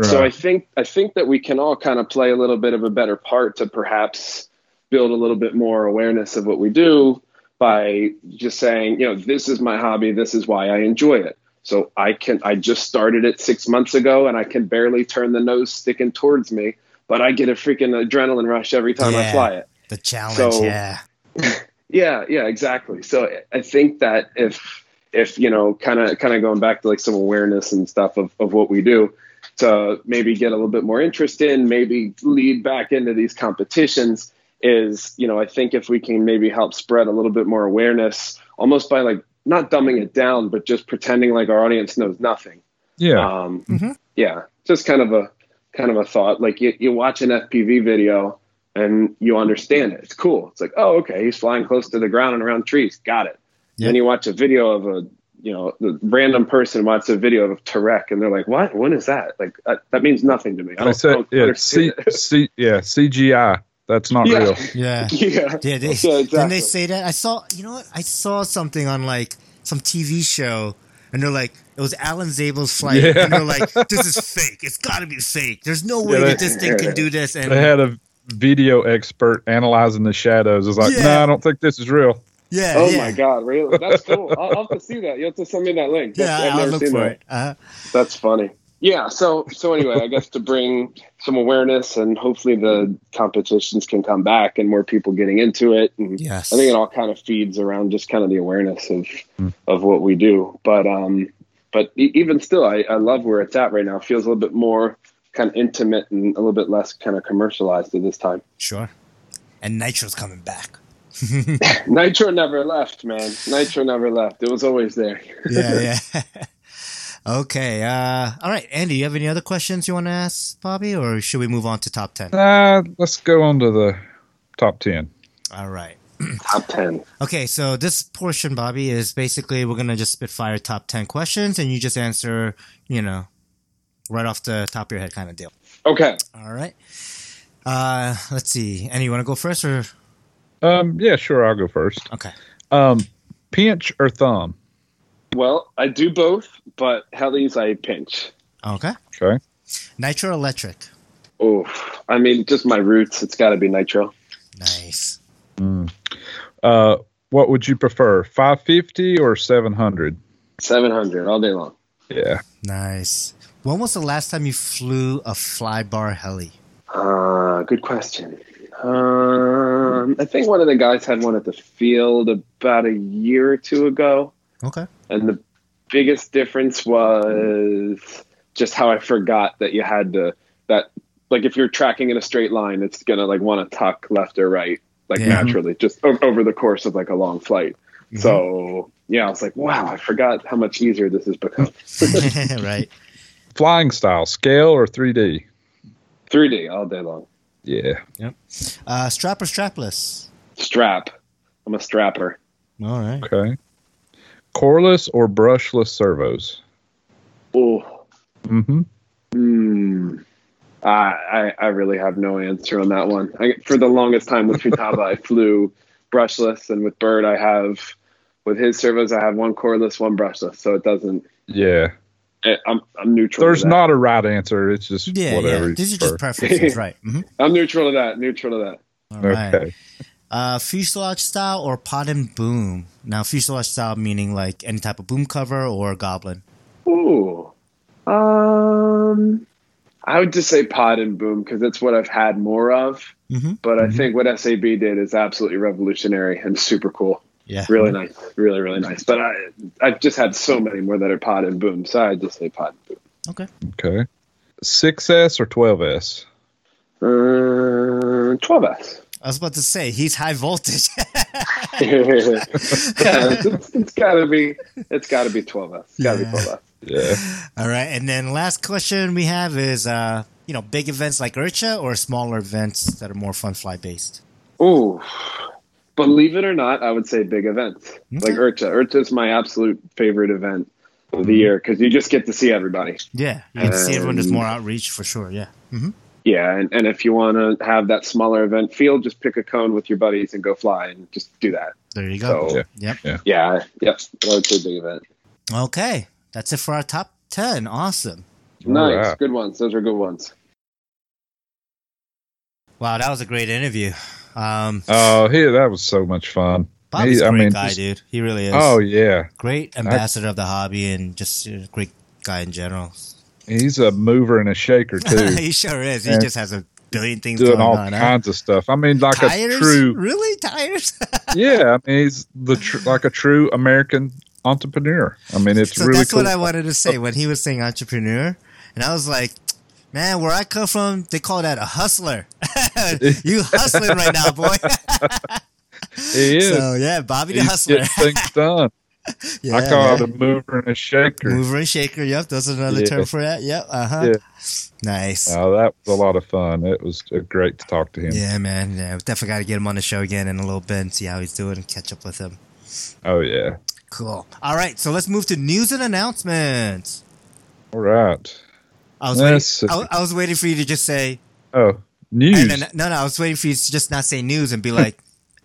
so I think I think that we can all kind of play a little bit of a better part to perhaps build a little bit more awareness of what we do by just saying, you know, this is my hobby, this is why I enjoy it. So I can I just started it 6 months ago and I can barely turn the nose sticking towards me, but I get a freaking adrenaline rush every time I fly it. the challenge. So- yeah, (laughs) Yeah, yeah, exactly. So I think that if if you know, kind of kind of going back to like some awareness and stuff of of what we do, to maybe get a little bit more interest in, maybe lead back into these competitions is, you know, I think if we can maybe help spread a little bit more awareness, almost by like not dumbing it down, but just pretending like our audience knows nothing. Yeah. Um, mm-hmm. Yeah, just kind of a kind of a thought. Like you, you watch an FPV video and you understand it. It's cool. It's like, oh, okay, he's flying close to the ground and around trees. Got it. Yeah. Then you watch a video of a you know the random person watches a video of Tarek and they're like, what? When is that? Like that, that means nothing to me. I I don't, said, I don't yeah, C. C, yeah, CGI. That's not Yeah. real. yeah. (laughs) yeah. Yeah, they, Yeah, didn't they say that? I saw, you know what? I saw something on like some TV show, and they're like, it was Alan Szabo's flight, Yeah. and they're like, this is fake. It's got to be fake. There's no way Yeah, that they- this thing can do this. And They had a video expert analyzing the shadows. It's like, Yeah. no, I don't think this is real. Yeah, Oh yeah. my god, really? That's cool. I'll, I'll have to see that. You have to send me that link. Yeah, That's- I've I'll never look seen for that. it. Uh, That's funny. Yeah. So so anyway, I guess to bring some awareness and hopefully the competitions can come back and more people getting into it. And yes. I think it all kind of feeds around just kind of the awareness of Hmm. of what we do. But um, but e- even still, I, I love where it's at right now. It feels a little bit more kind of intimate and a little bit less kind of commercialized at this time. Sure. And Nitro's coming back. (laughs) Nitro never left, man. Nitro never left. It was always there. yeah, yeah. (laughs) (laughs) okay. Uh, all right, Andy, you have any other questions you want to ask Bobby, or should we move on to top 10? Uh, let's go on to the top 10. All right. (clears throat) Top ten. Okay, so this portion, Bobby, is basically we're gonna just spitfire top ten questions, and you just answer, you know, right off the top of your head, kind of deal. Okay. All right. Uh, let's see. Andy, you want to go first, or Um, yeah, sure, I'll go first. okay? Um, pinch or thumb? Well, I do both, but helis I pinch. Okay. Okay. Nitro Electric. Oh, I mean, just my roots. It's got to be nitro. Nice. Mm. Uh, what would you prefer, 550 or 700? 700 all day long. Yeah. Nice. When was the last time you flew a flybar heli? Uh, good question. Um, I think one of the guys had one at the field about a year or two ago. Okay. And the biggest difference was just how I forgot that you had to, that, like if you're tracking in a straight line, it's going to like want to tuck left or right, like Yeah. naturally, just o- over the course of like a long flight. Mhm. So, yeah, I was like, wow, I forgot how much easier this has become. (laughs) (laughs) right. Flying style, scale or 3D? 3D all day long. Yeah. Uh, strap or strapless? Strap. I'm a strapper. All right. Okay. Coreless or brushless servos? Oh, Mm-hmm. Hmm. I, I I really have no answer on that one. I, for the longest time with Futaba, I flew brushless, and with Bert, I have with his servos, I have one coreless, one brushless. So it doesn't. Yeah. I- I'm I'm neutral. There's to that. not a right answer. It's just Yeah, whatever. yeah. you These are just preferences, right? (laughs) hmm I'm neutral to that. Neutral to that. All right. Okay. Uh, fuselage style or pod and boom? Now, fuselage style meaning like any type of boom cover or goblin. Ooh. Um. I would just say pod and boom because it's what I've had more of. Mm-hmm. But I think what SAB did is absolutely revolutionary and super cool. Yeah. Really nice, really really nice. But I I've just had so many more that are pod and boom, so I just say pod and boom. Okay. Okay. 6S or 12S? Uh, 12S. I was about to say he's high voltage. (laughs) yeah, it's, it's gotta be it's gotta be 12S. It's gotta Yeah. be 12S. Yeah. All right, and then last question we have is, uh, you know, big events like IRCHA or smaller events that are more fun fly based. Ooh. Believe it or not, I would say big events like IRCHA. IRCHA is my absolute favorite event of the year because you just get to see everybody. Yeah, you can see everyone. There's more outreach for sure. Yeah. hmm Yeah, and, and if you want to have that smaller event feel, just pick a cone with your buddies and go fly and just do that. There you go. So- Yep. Yeah, yep. I would say big event. Okay, that's it for our top ten. Awesome. Nice, Alright. good ones. Those are good ones. Wow, that was a great interview. Um, Oh, he, that was so much fun. Bobby's he- a I great mean, guy, dude. He really is. Oh, yeah. great ambassador of the hobby and just a great guy in general. He's a mover and a shaker, (laughs) too. he sure is. He And just has a billion things doing going all on. huh? kinds of stuff. I mean, like Tires? a true, Really? Tires? (laughs) yeah. I mean, he's the tr- like a true American entrepreneur. I mean, it's so really that's cool. what I wanted to say when he was saying entrepreneur. And I was like, man, where I come from, they call that a hustler. (laughs) you hustling right now, boy. (laughs) he is. so yeah, Bobby the He's hustler. things done. (laughs) yeah, I call man. it a mover and a shaker. mover and shaker. Yep, that's another Yeah. term for that. Yep. Uh huh. Yeah. Nice. Oh, that was a lot of fun. It was uh, great to talk to him. yeah, man. Yeah, we definitely got to get him on the show again in a little bit and see how he's doing and catch up with him. Oh yeah. Cool. All right, so let's move to news and announcements. All right. I was waiting. I, I was waiting for you to just say Oh, news an- no, no, I was waiting for you to just not say news and be (laughs) like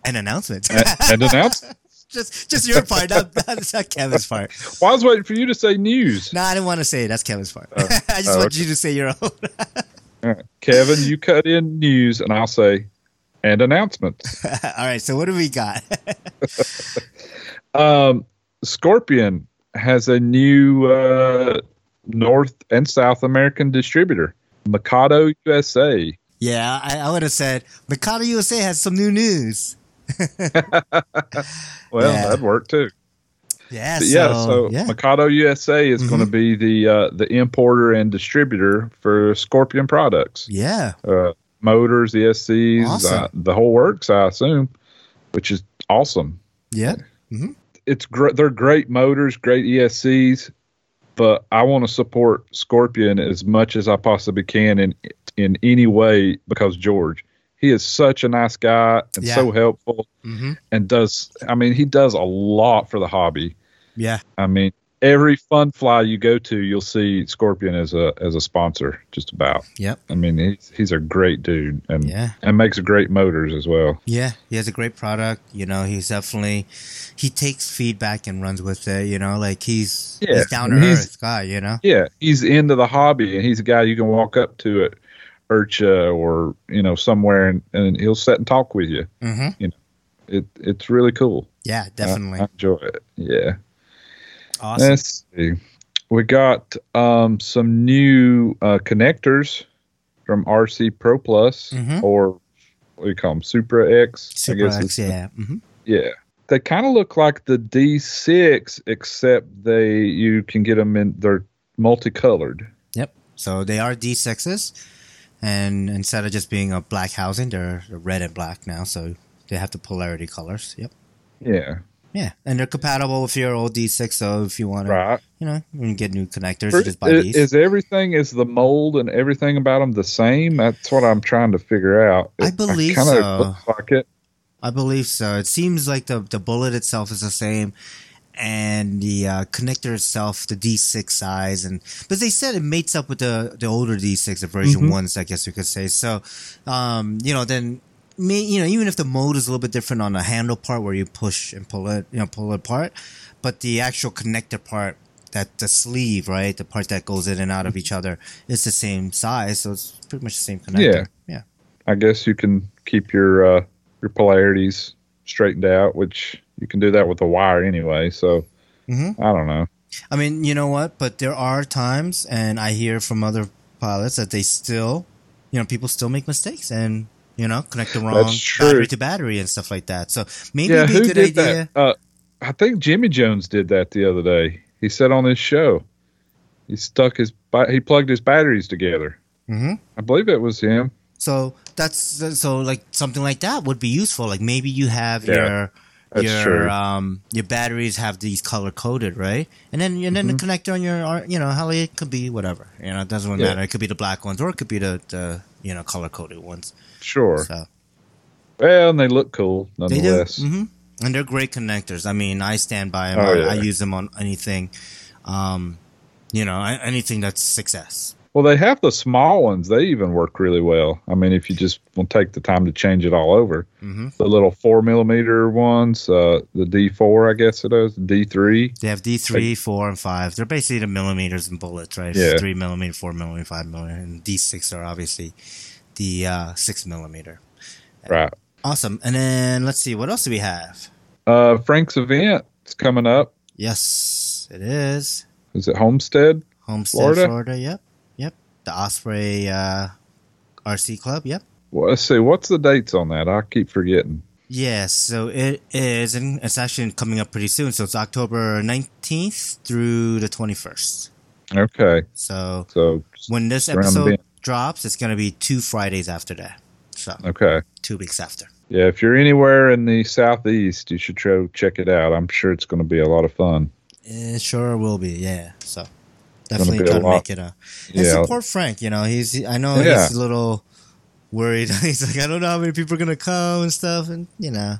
an announcement. and, and announcement. (laughs) just, just your part, not, not, not Kevin's part. Well, I was waiting for you to say news. No, I didn't want to say it. That's Kevin's part. Oh. (laughs) I just Oh, want okay. you to say your own. All right. Kevin, you cut in news, and I'll say and announcements. All right, so what do we got? Um, Scorpion has a new uh, North and South American distributor, Mikado USA. yeah, I, I would have said Mikado USA has some new news. (laughs) Well, Yeah. that'd work too. Yeah, so, yeah, so yeah. Mikado USA is going to be the uh, the importer and distributor for Scorpion products, yeah, uh, motors, ESCs, Awesome. uh, the whole works. I assume, which is awesome. yeah. It's great. They're great motors, great ESCs, but I want to support Scorpion as much as I possibly can in in any way because George, he is such a nice guy and Yeah. so helpful, hmm and does. I mean, he does a lot for the hobby. Yeah. I mean, every fun fly you go to, you'll see Scorpion as a as a sponsor. Just about. Yep. I mean, he's he's a great dude, and Yeah. and makes great motors as well. Yeah, he has a great product. You know, he's definitely he takes feedback and runs with it. You know, like he's Yeah, he's down to earth guy. You know. Yeah, he's into the hobby, and he's a guy you can walk up to at IRCHA or you know somewhere, and, and he'll sit and talk with you. Mm-hmm. It it's really cool. Yeah, I- definitely. I, enjoy it. Yeah. Awesome. Let's see. We got um, some new uh, connectors from RC Pro Plus Mhm. or what do you call them? Supra X. Guess X, yeah. hmm yeah. They kind of look like the D6, except they you can get them in. They're multicolored. Yep. So they are D6s, and instead of just being a black housing, they're red and black now. So they have the polarity colors. Yep. Yeah. Yeah, and they're compatible with your old D6. So if you want to, Right. you know, when you get new connectors, For- just buy is, these. is everything is the mold and everything about them the same? That's what I'm trying to figure out. I believe kinda so. Looks like it. I believe so. It seems like the the bullet itself is the same, and the uh, connector itself, the D6 size, and but they said it mates up with the the older D6, the version Mhm. ones, I guess we could say. So, um, you know, then. May, you know, even if the mode is a little bit different on the handle part where you push and pull it, you know, pull it apart, but the actual connector part, that the sleeve, right, the part that goes in and out of each other, is the same size, so it's pretty much the same connector. Yeah, yeah. I guess you can keep your uh, your polarities straightened out, which you can do that with a wire anyway. So hmm I don't know. I mean, you know what? But there are times, and I hear from other pilots that they still, you know, people still make mistakes and you know connect the wrong battery to battery and stuff like that. So maybe yeah, it'd be who a good did idea. that? Uh, I think Jimmy Jones did that the other day. He said on his show, he stuck his he plugged his batteries together. hmm I believe it was him. So that's so like something like that would be useful. Like maybe you have Yeah, your that's your true. um your batteries have these color coded, right? And then and then Mm-hmm. the connector on your you know hell it could be whatever. You know, it doesn't really Yeah. matter. It could be the black ones or it could be the, the you know color coded ones. Sure. So Well, and they look cool They do. nonetheless. hmm And they're great connectors. I mean, I stand by them. Oh, I, yeah. I use them on anything, um, you know, anything that's success. Well, they have the small ones. They even work really well. I mean, if you just take the time to change it all over, hmm the little four millimeter ones, uh, the D four, I guess it is, D three. They have D3, 4, and 5. They're basically the millimeters and bullets, right? Yeah. 3 millimeter, 4 millimeter, 5 millimeter. And D6 are obviously the uh, 6 millimeter. Right. Awesome. And then let's see, what else do we have? Uh, Frank's event is coming up. Yes, it is. Is it Homestead? Homestead, Florida? Florida. Yep. Yep. The Osprey uh, RC Club. Yep. Well, let's see. What's the dates on that? I keep forgetting. Yes, so it is, and it's actually coming up pretty soon. So it's October 19th through the 21st. Okay. So So, when this episode. Drops, it's going to be two Fridays after that. So okay. two weeks after. Yeah, if you're anywhere in the southeast, you should try check it out. I'm sure it's going to be a lot of fun. It sure will be, yeah. So definitely try to make it a. And Yeah. support Frank. You know, he's. I know Yeah. he's a little worried. (laughs) he's like, I don't know how many people are gonna come and stuff, and you know,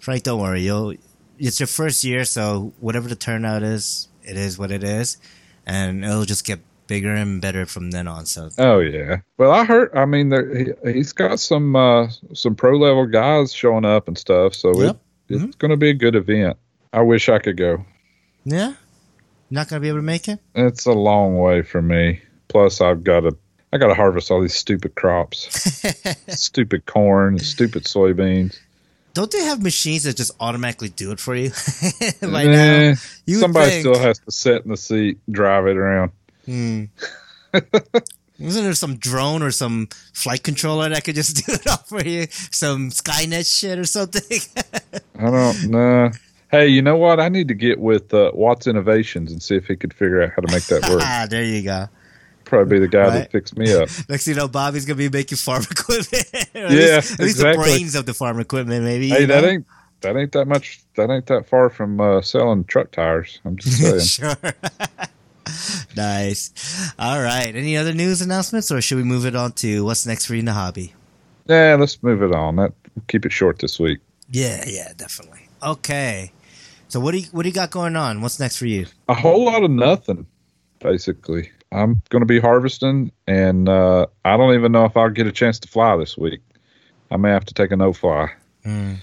Frank, don't worry. You'll. It's your first year, so whatever the turnout is, it is what it is, and it'll just get bigger and better from then on. So Oh yeah. Well, I heard. I mean, there, he, he's got some uh, some pro level guys showing up and stuff. So Yep. it, it's going to be a good event. I wish I could go. yeah, not gonna be able to make it. It's a long way for me. Plus, I've got to I got to harvest all these stupid crops, (laughs) stupid corn, stupid soybeans. Don't they have machines that just automatically do it for you right Eh, now? You somebody think. still has to sit in the seat, drive it around. Hmm. (laughs) Isn't there some drone or some flight controller that could just (laughs) do it all for you? Some Skynet shit or something? (laughs) I don't know. Hey, you know what? I need to get with uh, Watts Innovations and see if he could figure out how to make that work. ah, there you go. Probably be the guy Right. that fixed me up. Next you know, Bobby's gonna be making farm equipment. Or at Yeah, least, at least the brains of the farm equipment, maybe. hey, that know? ain't that ain't that much. That ain't that far from uh, selling truck tires. I'm just saying. sure. (laughs) nice. All right. Any other news announcements, or should we move it on to what's next for you in the hobby? yeah, let's move it on. That keep it short this week. Yeah, yeah, definitely. Okay. So what do you what do you got going on? What's next for you? A whole lot of nothing, basically. I'm going to be harvesting, and uh, I don't even know if I'll get a chance to fly this week. I may have to take a no fly. Mm.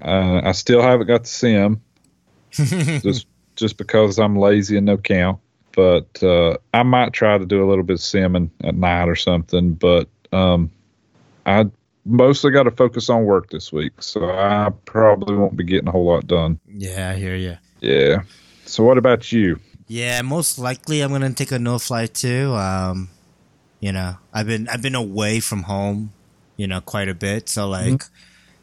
Uh, I still haven't got the sim, (laughs) just just because I'm lazy and no count. But uh, I might try to do a little bit of simming at night or something. But um, I mostly got to focus on work this week, so I probably won't be getting a whole lot done. yeah, I hear you. Yeah. So what about you? Yeah, most likely I'm gonna take a no flight too. Um, you know, I've been I've been away from home, you know, quite a bit. So like,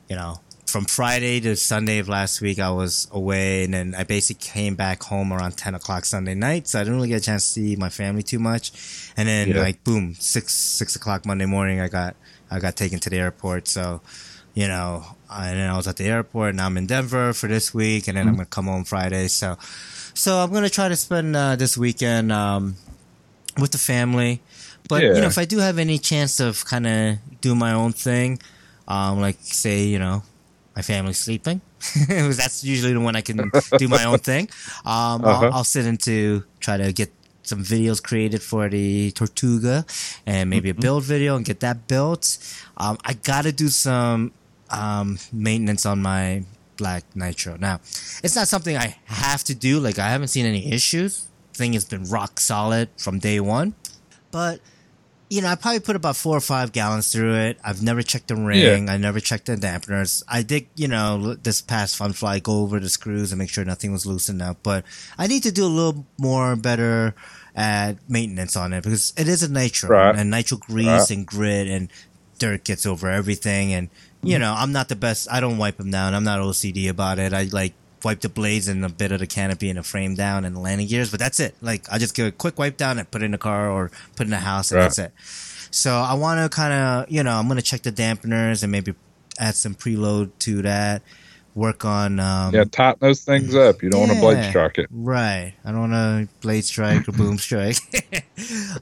you know, from Friday to Sunday of last week, I was away, and then I basically came back home around ten o'clock Sunday night. So I didn't really get a chance to see my family too much. And then Yeah. like boom, six six o'clock Monday morning, I got I got taken to the airport. So. You know, and then I was at the airport, and I'm in Denver for this week, and then I'm gonna come home Friday. So, so I'm gonna try to spend uh, this weekend um, with the family. But you know, if I do have any chance of kind of do my own thing, um, like say you know, my family's sleeping, (laughs) that's usually the one I can do my own thing. Um, Uh-huh. I'll, I'll sit into try to get some videos created for the Tortuga, and maybe a build video and get that built. Um, I gotta do some um, maintenance on my Black Nitro. Now, it's not something I have to do. Like I haven't seen any issues. Thing has been rock solid from day one. But you know, I probably put about four or five gallons through it. I've never checked the ring. I never checked the dampeners. I did, you know, this past fun fly go over the screws and make sure nothing was loosened up. But I need to do a little more better at maintenance on it because it is a nitro Right. and nitro grease Right. and grit and dirt gets over everything. And you mm. know, I'm not the best. I don't wipe them down. I'm not OCD about it. I like wipe the blades and a bit of the canopy and the frame down and the landing gears, but that's it. Like I just give a quick wipe down and put it in the car or put it in the house and Right. that's it. So I want to kind of, you know, I'm going to check the dampeners and maybe add some preload to that. Work on, um, Yeah, tighten those things up. You don't want to blade strike it. Right. I don't want to blade strike or boom strike. (laughs)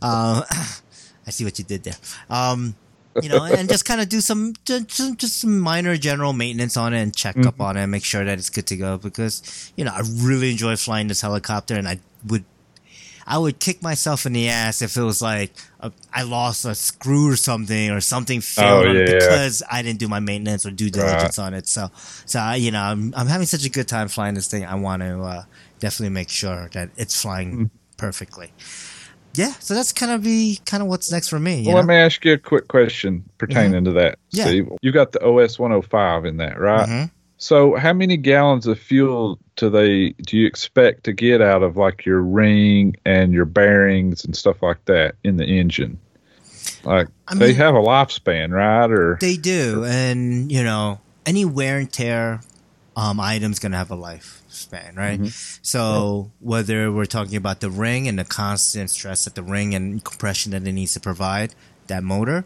um, (coughs) I see what you did there. Um, you know, and just kind of do some just, just some minor general maintenance on it and check up on it and make sure that it's good to go because you know I really enjoy flying this helicopter and I would I would kick myself in the ass if it was like a, I lost a screw or something or something failed Oh, on it yeah. because I didn't do my maintenance or due diligence on it. So, so I, you know, I'm I'm having such a good time flying this thing. I want to uh, definitely make sure that it's flying Mm. perfectly. Yeah, so that's kind of be kind of what's next for me. You Well, let me ask you a quick question pertaining to that, Yeah. Steve. You got the OS 105 in that, right? Mhm. So, how many gallons of fuel do they do you expect to get out of like your ring and your bearings and stuff like that in the engine? Like I they have a lifespan, right? Or They do, and you know, any wear and tear um, item's gonna have a lifespan, right? Mm-hmm. So whether we're talking about the ring and the constant stress that the ring and compression that it needs to provide that motor,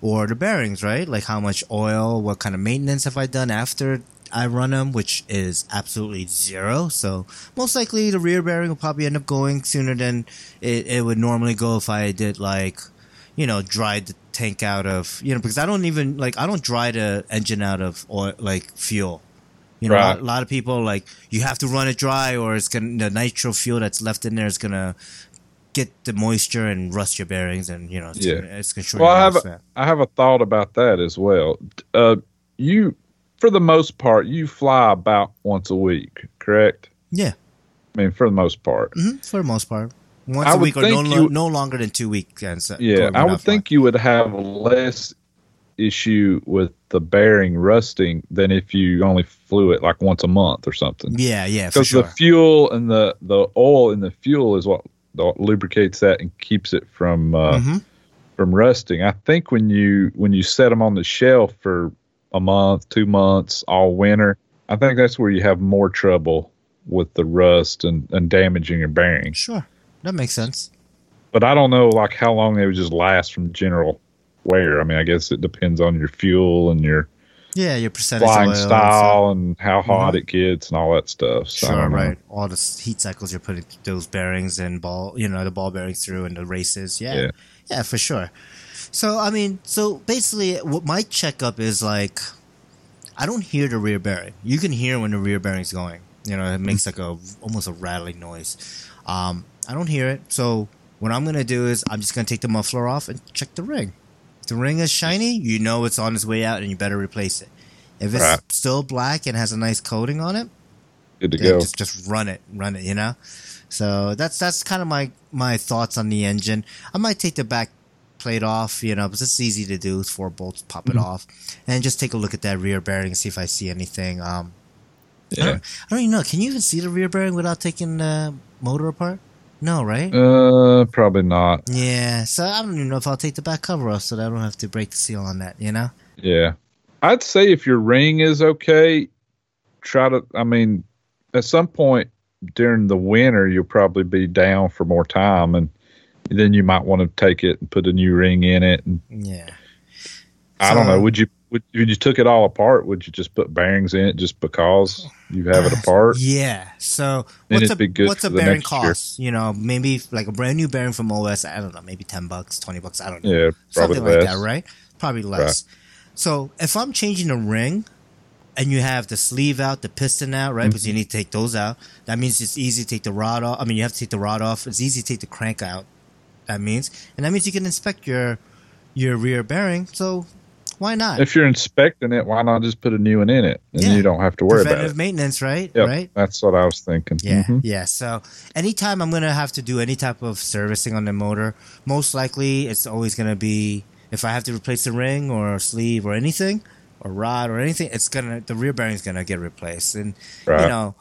or the bearings, right? Like how much oil, what kind of maintenance have I done after I run them, which is absolutely zero. So most likely the rear bearing will probably end up going sooner than it, it would normally go if I did like you know, dry the tank out of, you know, because I don't even like I don't dry the engine out of oil like fuel. You know, a, Right. lot, a lot of people like you have to run it dry, or it's gonna the nitro fuel that's left in there is gonna get the moisture and rust your bearings, and you know, it's, Yeah. gonna, it's gonna short well, I have a, I have a thought about that as well. Uh, you, for the most part, you fly about once a week, correct? Yeah, I mean, for the most part. hmm for the most part, once I a week or no, you- no longer than two weekends. Yeah, I would think you would have less issue with the bearing rusting than if you only flew it like once a month or something. Yeah, yeah, Because sure. the fuel and the the oil in the fuel is what, what lubricates that and keeps it from uh, Mhm. from rusting. I think when you when you set them on the shelf for a month, two months, all winter, I think that's where you have more trouble with the rust and, and damaging your bearings. Sure, that makes sense. But I don't know like how long they would just last from general wear. I mean, I guess it depends on your fuel and your Yeah, your percentage flying oil and style and how hot it gets and all that stuff. So Sure, right. All the heat cycles you're putting those bearings and ball, you know, the ball bearings through and the races. Yeah. Yeah. yeah. for sure. So, I mean, so basically, what my checkup is like, I don't hear the rear bearing. You can hear when the rear bearing's going. You know, it makes like a almost a rattling noise. Um, I don't hear it, so what I'm gonna do is I'm just gonna take the muffler off and check the ring. If the ring is shiny, you know it's on its way out, and you better replace it. If it's Right. still black and has a nice coating on it, Good to go. just just run it, run it. You know. So that's that's kind of my my thoughts on the engine. I might take the back plate off, you know, because it's easy to do. It's four bolts, pop Mm-hmm. it off, and just take a look at that rear bearing and see if I see anything. Um, I, Yeah. don't, I don't even know. Can you even see the rear bearing without taking the motor apart? No, right? Uh, probably not. Yeah. So I don't even know if I'll take the back cover off so that I don't have to break the seal on that. You know? Yeah. I'd say if your ring is okay, try to. I mean, at some point during the winter, you'll probably be down for more time, and then you might want to take it and put a new ring in it. And Yeah. I don't So- know. Would you? Would, you took it all apart? Would you just put bearings in it just because you have it apart? (sighs) Yeah. So Then what's a good what's a bearing next year. cost? You know, maybe like a brand new bearing from OS. I don't know, maybe ten bucks, twenty bucks. I don't know. Yeah, probably something less. like that, right? Probably less. So if I'm changing a ring, and you have the sleeve out, the piston out, right? Because you Mm-hmm. need to take those out. That means it's easy to take the rod off. I mean, you have to take the rod off. It's easy to take the crank out. That means, and that means you can inspect your your rear bearing. So why not? If you're inspecting it, why not just put a new one in it, and Yeah. you don't have to worry about Preventative it? maintenance, right? Yep, Right. that's what I was thinking. Yeah, Mhm. yeah. So anytime I'm gonna have to do any type of servicing on the motor, most likely it's always gonna be if I have to replace a ring or a sleeve or anything or rod or anything, it's gonna the rear bearing's gonna get replaced. And Right. you know,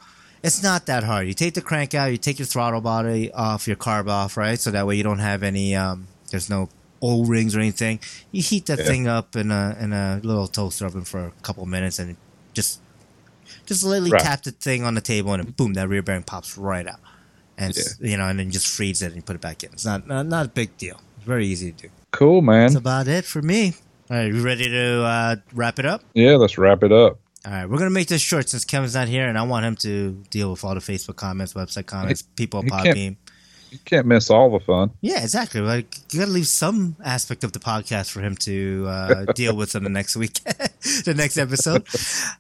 it's not that hard. You take the crank out, you take your throttle body off, your carb off, right? So that way you don't have any um there's no O rings or anything. You heat that Yeah. thing up in a in a little toaster oven for a couple minutes and just just lightly Right. tap the thing on the table and boom, that rear bearing pops right out. And it's- you know, and then you just freeze it and you put it back in. It's not not, not a big deal. It's very easy to do. Cool, man. That's about it for me. All right, you ready to uh, wrap it up? Yeah, let's wrap it up. All right, we're gonna make this short since Kevin's not here, and I want him to deal with all the Facebook comments, website comments, people, he Podbean. You can't miss all the fun. Yeah, exactly. Like you gotta leave some aspect of the podcast for him to uh, (laughs) deal with in the next week, (laughs) the next episode.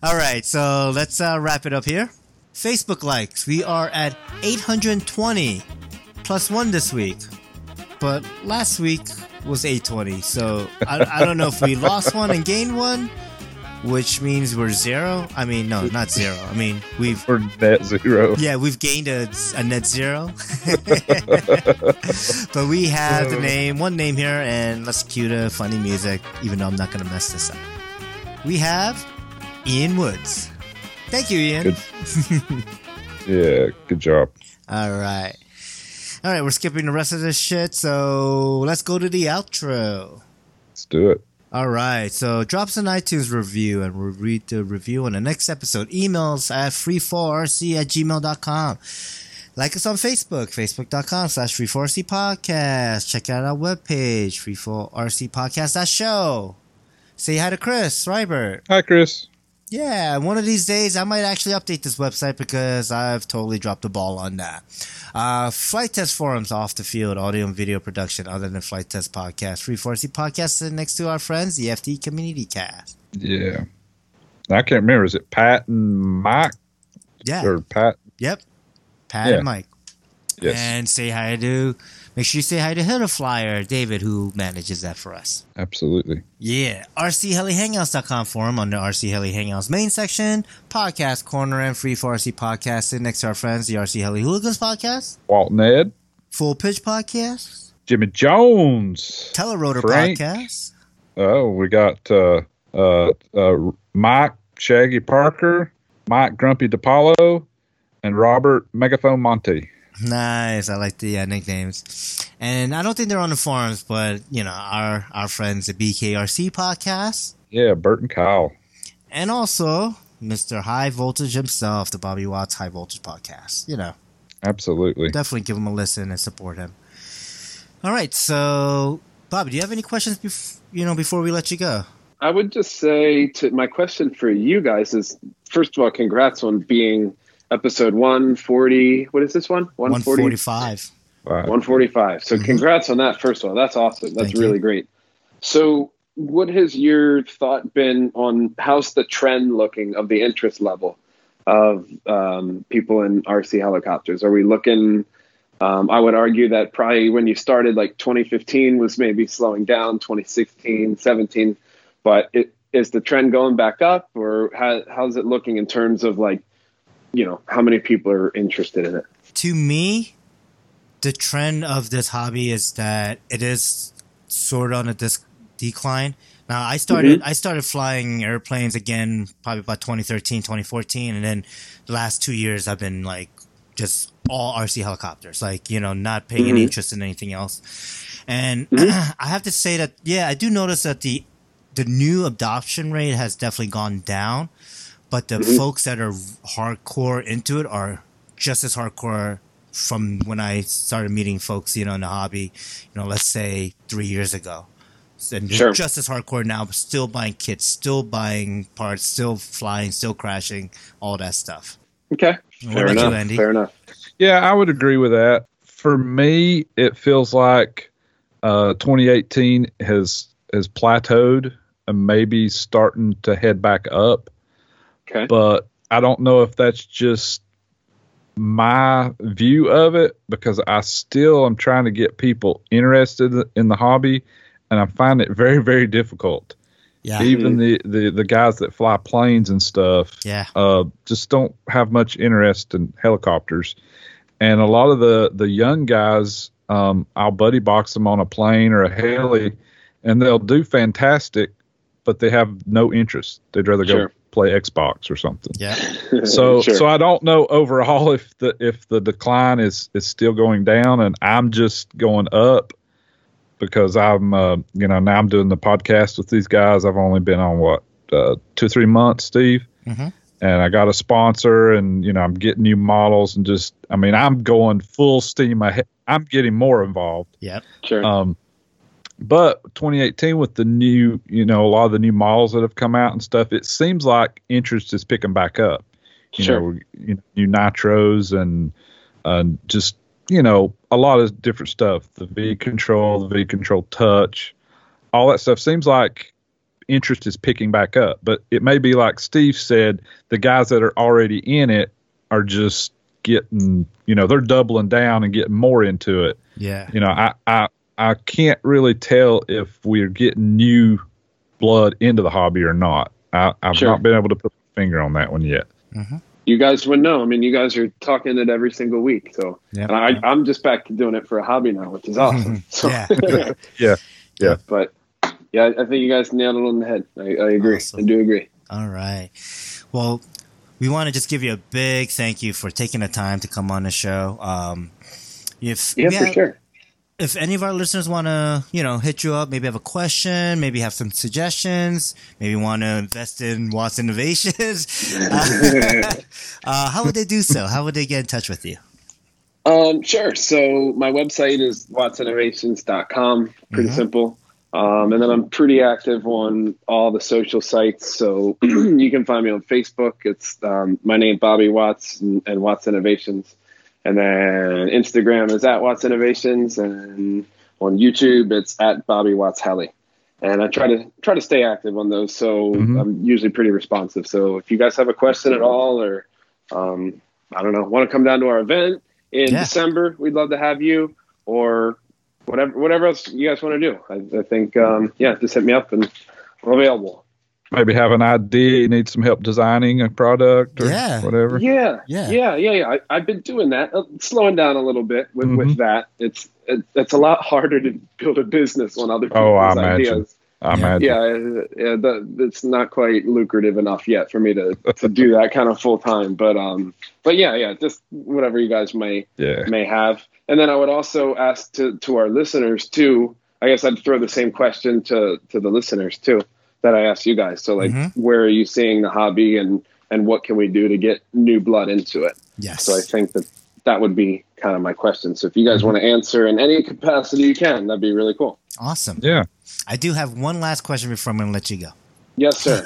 All right, so let's uh, wrap it up here. Facebook likes. We are at 820 plus one this week, but last week was 820. So I, I don't know if we lost one and gained one, which means we're zero. I mean, no, not zero. I mean we've We're net zero. yeah, we've gained a, a net zero. (laughs) but we have the name, one name here, and let's cue the funny music, even though I'm not going to mess this up. We have Ian Woods. Thank you, Ian. Good. (laughs) Yeah, good job. All right. All right, we're skipping the rest of this shit, so let's go to the outro. Let's do it. All right, so drop us an iTunes review and we'll read the review on the next episode. Emails at free4rc at gmail.com. Like us on Facebook, facebook.com slash free4rc podcast. Check out our webpage, free4rcpodcast.show. Say hi to Chris Rybert. Hi, Chris. Yeah, one of these days I might actually update this website because I've totally dropped the ball on that. Uh, Flite Test forums off the field, audio and video production other than Flite Test podcast. Free 4C podcast sitting next to our friends, the FT Community Cast. Yeah. I can't remember. Is it Pat and Mike Yeah. or Pat? Yep. Pat Yeah. and Mike. Yes. And say hi to, make sure you say hi to Hitter Flyer, David, who manages that for us. Absolutely. Yeah, rcheliHangouts.com forum under RC Heli Hangouts main section, podcast corner, and free for RC podcast. Sit next to our friends, the RC Heli Hooligans podcast, Walt Ned, Full Pitch podcast, Jimmy Jones. Telerotor Frank. podcast. Oh, we got uh, uh, uh, Mike Shaggy Parker, Mike Grumpy DePaulo, and Robert Megaphone Monte. Nice, I like the uh, nicknames. And I don't think they're on the forums, but you know our our friends, the BKRC podcast, Yeah, Bert and Kyle. and also Mr. High Voltage himself, the Bobby Watts High Voltage podcast. You know. Absolutely. definitely give him a listen and support him. All right, so Bobby, do you have any questions? Bef- you know, before we let you go. I would just say to my question for you guys is first of all, congrats on being episode 140. What is this one? One 140? forty-five. Wow. 145. So Mhm. congrats on that first of all. That's awesome. That's Thank you. really great. So what has your thought been on how's the trend looking of the interest level? of um, people in RC helicopters? Are we looking? Um, I would argue that probably when you started, like 2015 was maybe slowing down, 2016, 17, but it, is the trend going back up, or how, how's it looking in terms of like, you know, how many people are interested in it? To me, the trend of this hobby is that it is sort of on a dis- decline. Now, I started mm-hmm. I started flying airplanes again probably about 2013, 2014, and then the last two years I've been like just all RC helicopters, like you know, not paying any mm-hmm. interest in anything else. And (clears throat) mm-hmm. I have to say that yeah, I do notice that the the new adoption rate has definitely gone down, but the folks that are hardcore into it are just as hardcore from when I started meeting folks, you know, in the hobby, you know, let's say three years ago. And they're Sure. just as hardcore now, still buying kits, still buying parts, still flying, still crashing, all that stuff. Okay, What fair about you, enough. Andy? Fair enough. Yeah, I would agree with that. For me, it feels like uh, 2018 has has plateaued and maybe starting to head back up. Okay. But I don't know if that's just my view of it because I still am trying to get people interested in the hobby, and I find it very very difficult. Yeah. Even the, the the guys that fly planes and stuff Yeah. uh, just don't have much interest in helicopters. And a lot of the the young guys, um, I'll buddy box them on a plane or a heli, and they'll do fantastic, but they have no interest. They'd rather go Sure. Play Xbox or something. Yeah. (laughs) So Sure. so I don't know overall if the if the decline is is still going down, and I'm just going up because I'm uh, you know now I'm doing the podcast with these guys. I've only been on what uh, two three months, Steve Mhm. and I got a sponsor and you know I'm getting new models and just I mean I'm going full steam ahead. I'm getting more involved. Yeah, sure. Um but 2018 with the new you know a lot of the new models that have come out and stuff it seems like interest is picking back up. You Sure. know you know, new nitros and uh, just you know a lot of different stuff the V control the V control touch all that stuff seems like interest is picking back up. But it may be like Steve said, the guys that are already in it are just getting, you know, they're doubling down and getting more into it. Yeah. You know, I I, I can't really tell if we're getting new blood into the hobby or not. I, I've Sure. not been able to put a finger on that one yet. you guys would know. I mean, you guys are talking it every single week. So, Yeah. and I, I'm just back to doing it for a hobby now, which is awesome. (laughs) So, (laughs) Yeah. Yeah. but yeah, I think you guys nailed it on the head. I, I agree. Awesome. I do agree. All right. Well, we want to just give you a big thank you for taking the time to come on the show. Um, if Yeah, we for have- sure. If any of our listeners want to, you know, hit you up, maybe have a question, maybe have some suggestions, maybe want to invest in Watts Innovations, uh, (laughs) uh, how would they do so? How would they get in touch with you? Um, sure. So my website is wattsinnovations.com. Pretty Mhm. simple. Um, and then I'm pretty active on all the social sites. So (clears throat) you can find me on Facebook. It's um, my name, Bobby Watts, and, and Watts Innovations. And then Instagram is at Watts Innovations, and on YouTube it's at Bobby Watts Heli. And I try to try to stay active on those, so Mhm. I'm usually pretty responsive. So if you guys have a question at all, or um, I don't know, want to come down to our event in. December, we'd love to have you, or whatever whatever else you guys want to do. I, I think um, yeah, just hit me up and I'm available. Maybe have an idea, you need some help designing a product or Yeah. whatever. Yeah, Yeah. yeah, yeah, yeah. I, I've been doing that, uh, slowing down a little bit with, Mhm. with that. It's it, it's a lot harder to build a business on other people's Oh, I imagine. ideas. I Yeah. imagine. Yeah, uh, yeah, that, it's not quite lucrative enough yet for me to, to do (laughs) that kind of full time. But um, but yeah, yeah, just whatever you guys may Yeah. may have. And then I would also ask to, to our listeners too. I guess I'd throw the same question to, to the listeners too that I asked you guys. So like, Mhm. where are you seeing the hobby and, and what can we do to get new blood into it? Yes. So I think that that would be kind of my question. So if you guys want to answer in any capacity you can, that'd be really cool. awesome. Yeah. I do have one last question before I'm going to let you go. Yes, sir.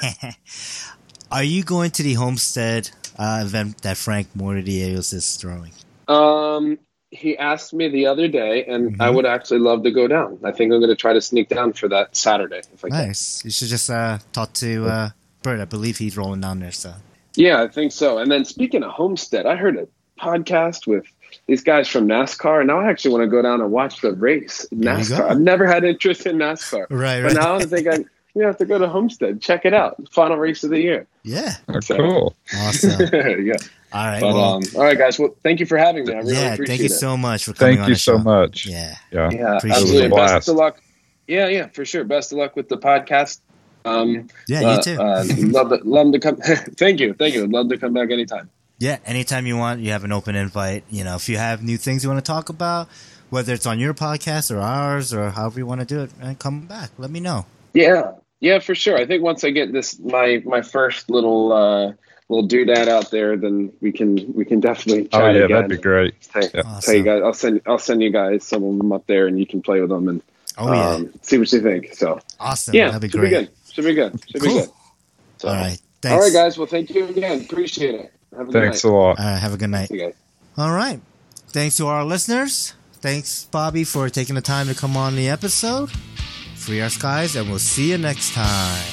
(laughs) Are you going to the Homestead uh, event that Frank Mortadios is throwing? Um, he asked me the other day, and I Mhm. would actually love to go down. I think I'm going to try to sneak down for that Saturday if I can. Nice. You should just uh, talk to uh, Bert. I believe he's rolling down there. So Yeah, I think so. And then speaking of Homestead, I heard a podcast with these guys from NASCAR, and now I actually want to go down and watch the race. NASCAR. I've never had interest in NASCAR, Right, but right. now I think I you have to go to Homestead, check it out. Final race of the year. Yeah. Oh, So- cool. Awesome. (laughs) yeah. All right. But well, um, all right, guys. Well, thank you for having me. I really yeah. appreciate Thank you it. so much for coming Thank on Thank you so show. much. Yeah. Yeah. Yeah, absolutely. it. Blast. Best of luck. Yeah, yeah, for sure. Best of luck with the podcast. Um, Yeah. You uh, too. uh, (laughs) love, to, love to come. (laughs) thank you, thank you. Love to come back anytime. Yeah, anytime you want, you have an open invite. You know, if you have new things you want to talk about, whether it's on your podcast or ours or however you want to do it, and come back. Let me know. Yeah, yeah, for sure. I think once I get this my my first little uh, little doodad out there, then we can we can definitely Oh yeah, again. that'd be great. Hey, Yeah. tell you guys, I'll send I'll send you guys some of them up there, and you can play with them and Oh yeah, um, see what you think. So awesome. yeah, That'd be should great. be good. Should be good. Should Cool. be good. So, All right. Thanks. all right, guys. Well, thank you again. Appreciate it. Have a good Thanks night. a lot. All right. Have a good night. See you guys. All right. Thanks to our listeners. Thanks, Bobby, for taking the time to come on the episode. Free our skies, and we'll see you next time.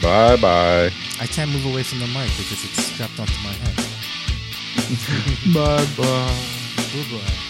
Bye bye. I can't move away from the mic because it's strapped onto my head. (laughs) Bye bye. Bye bye.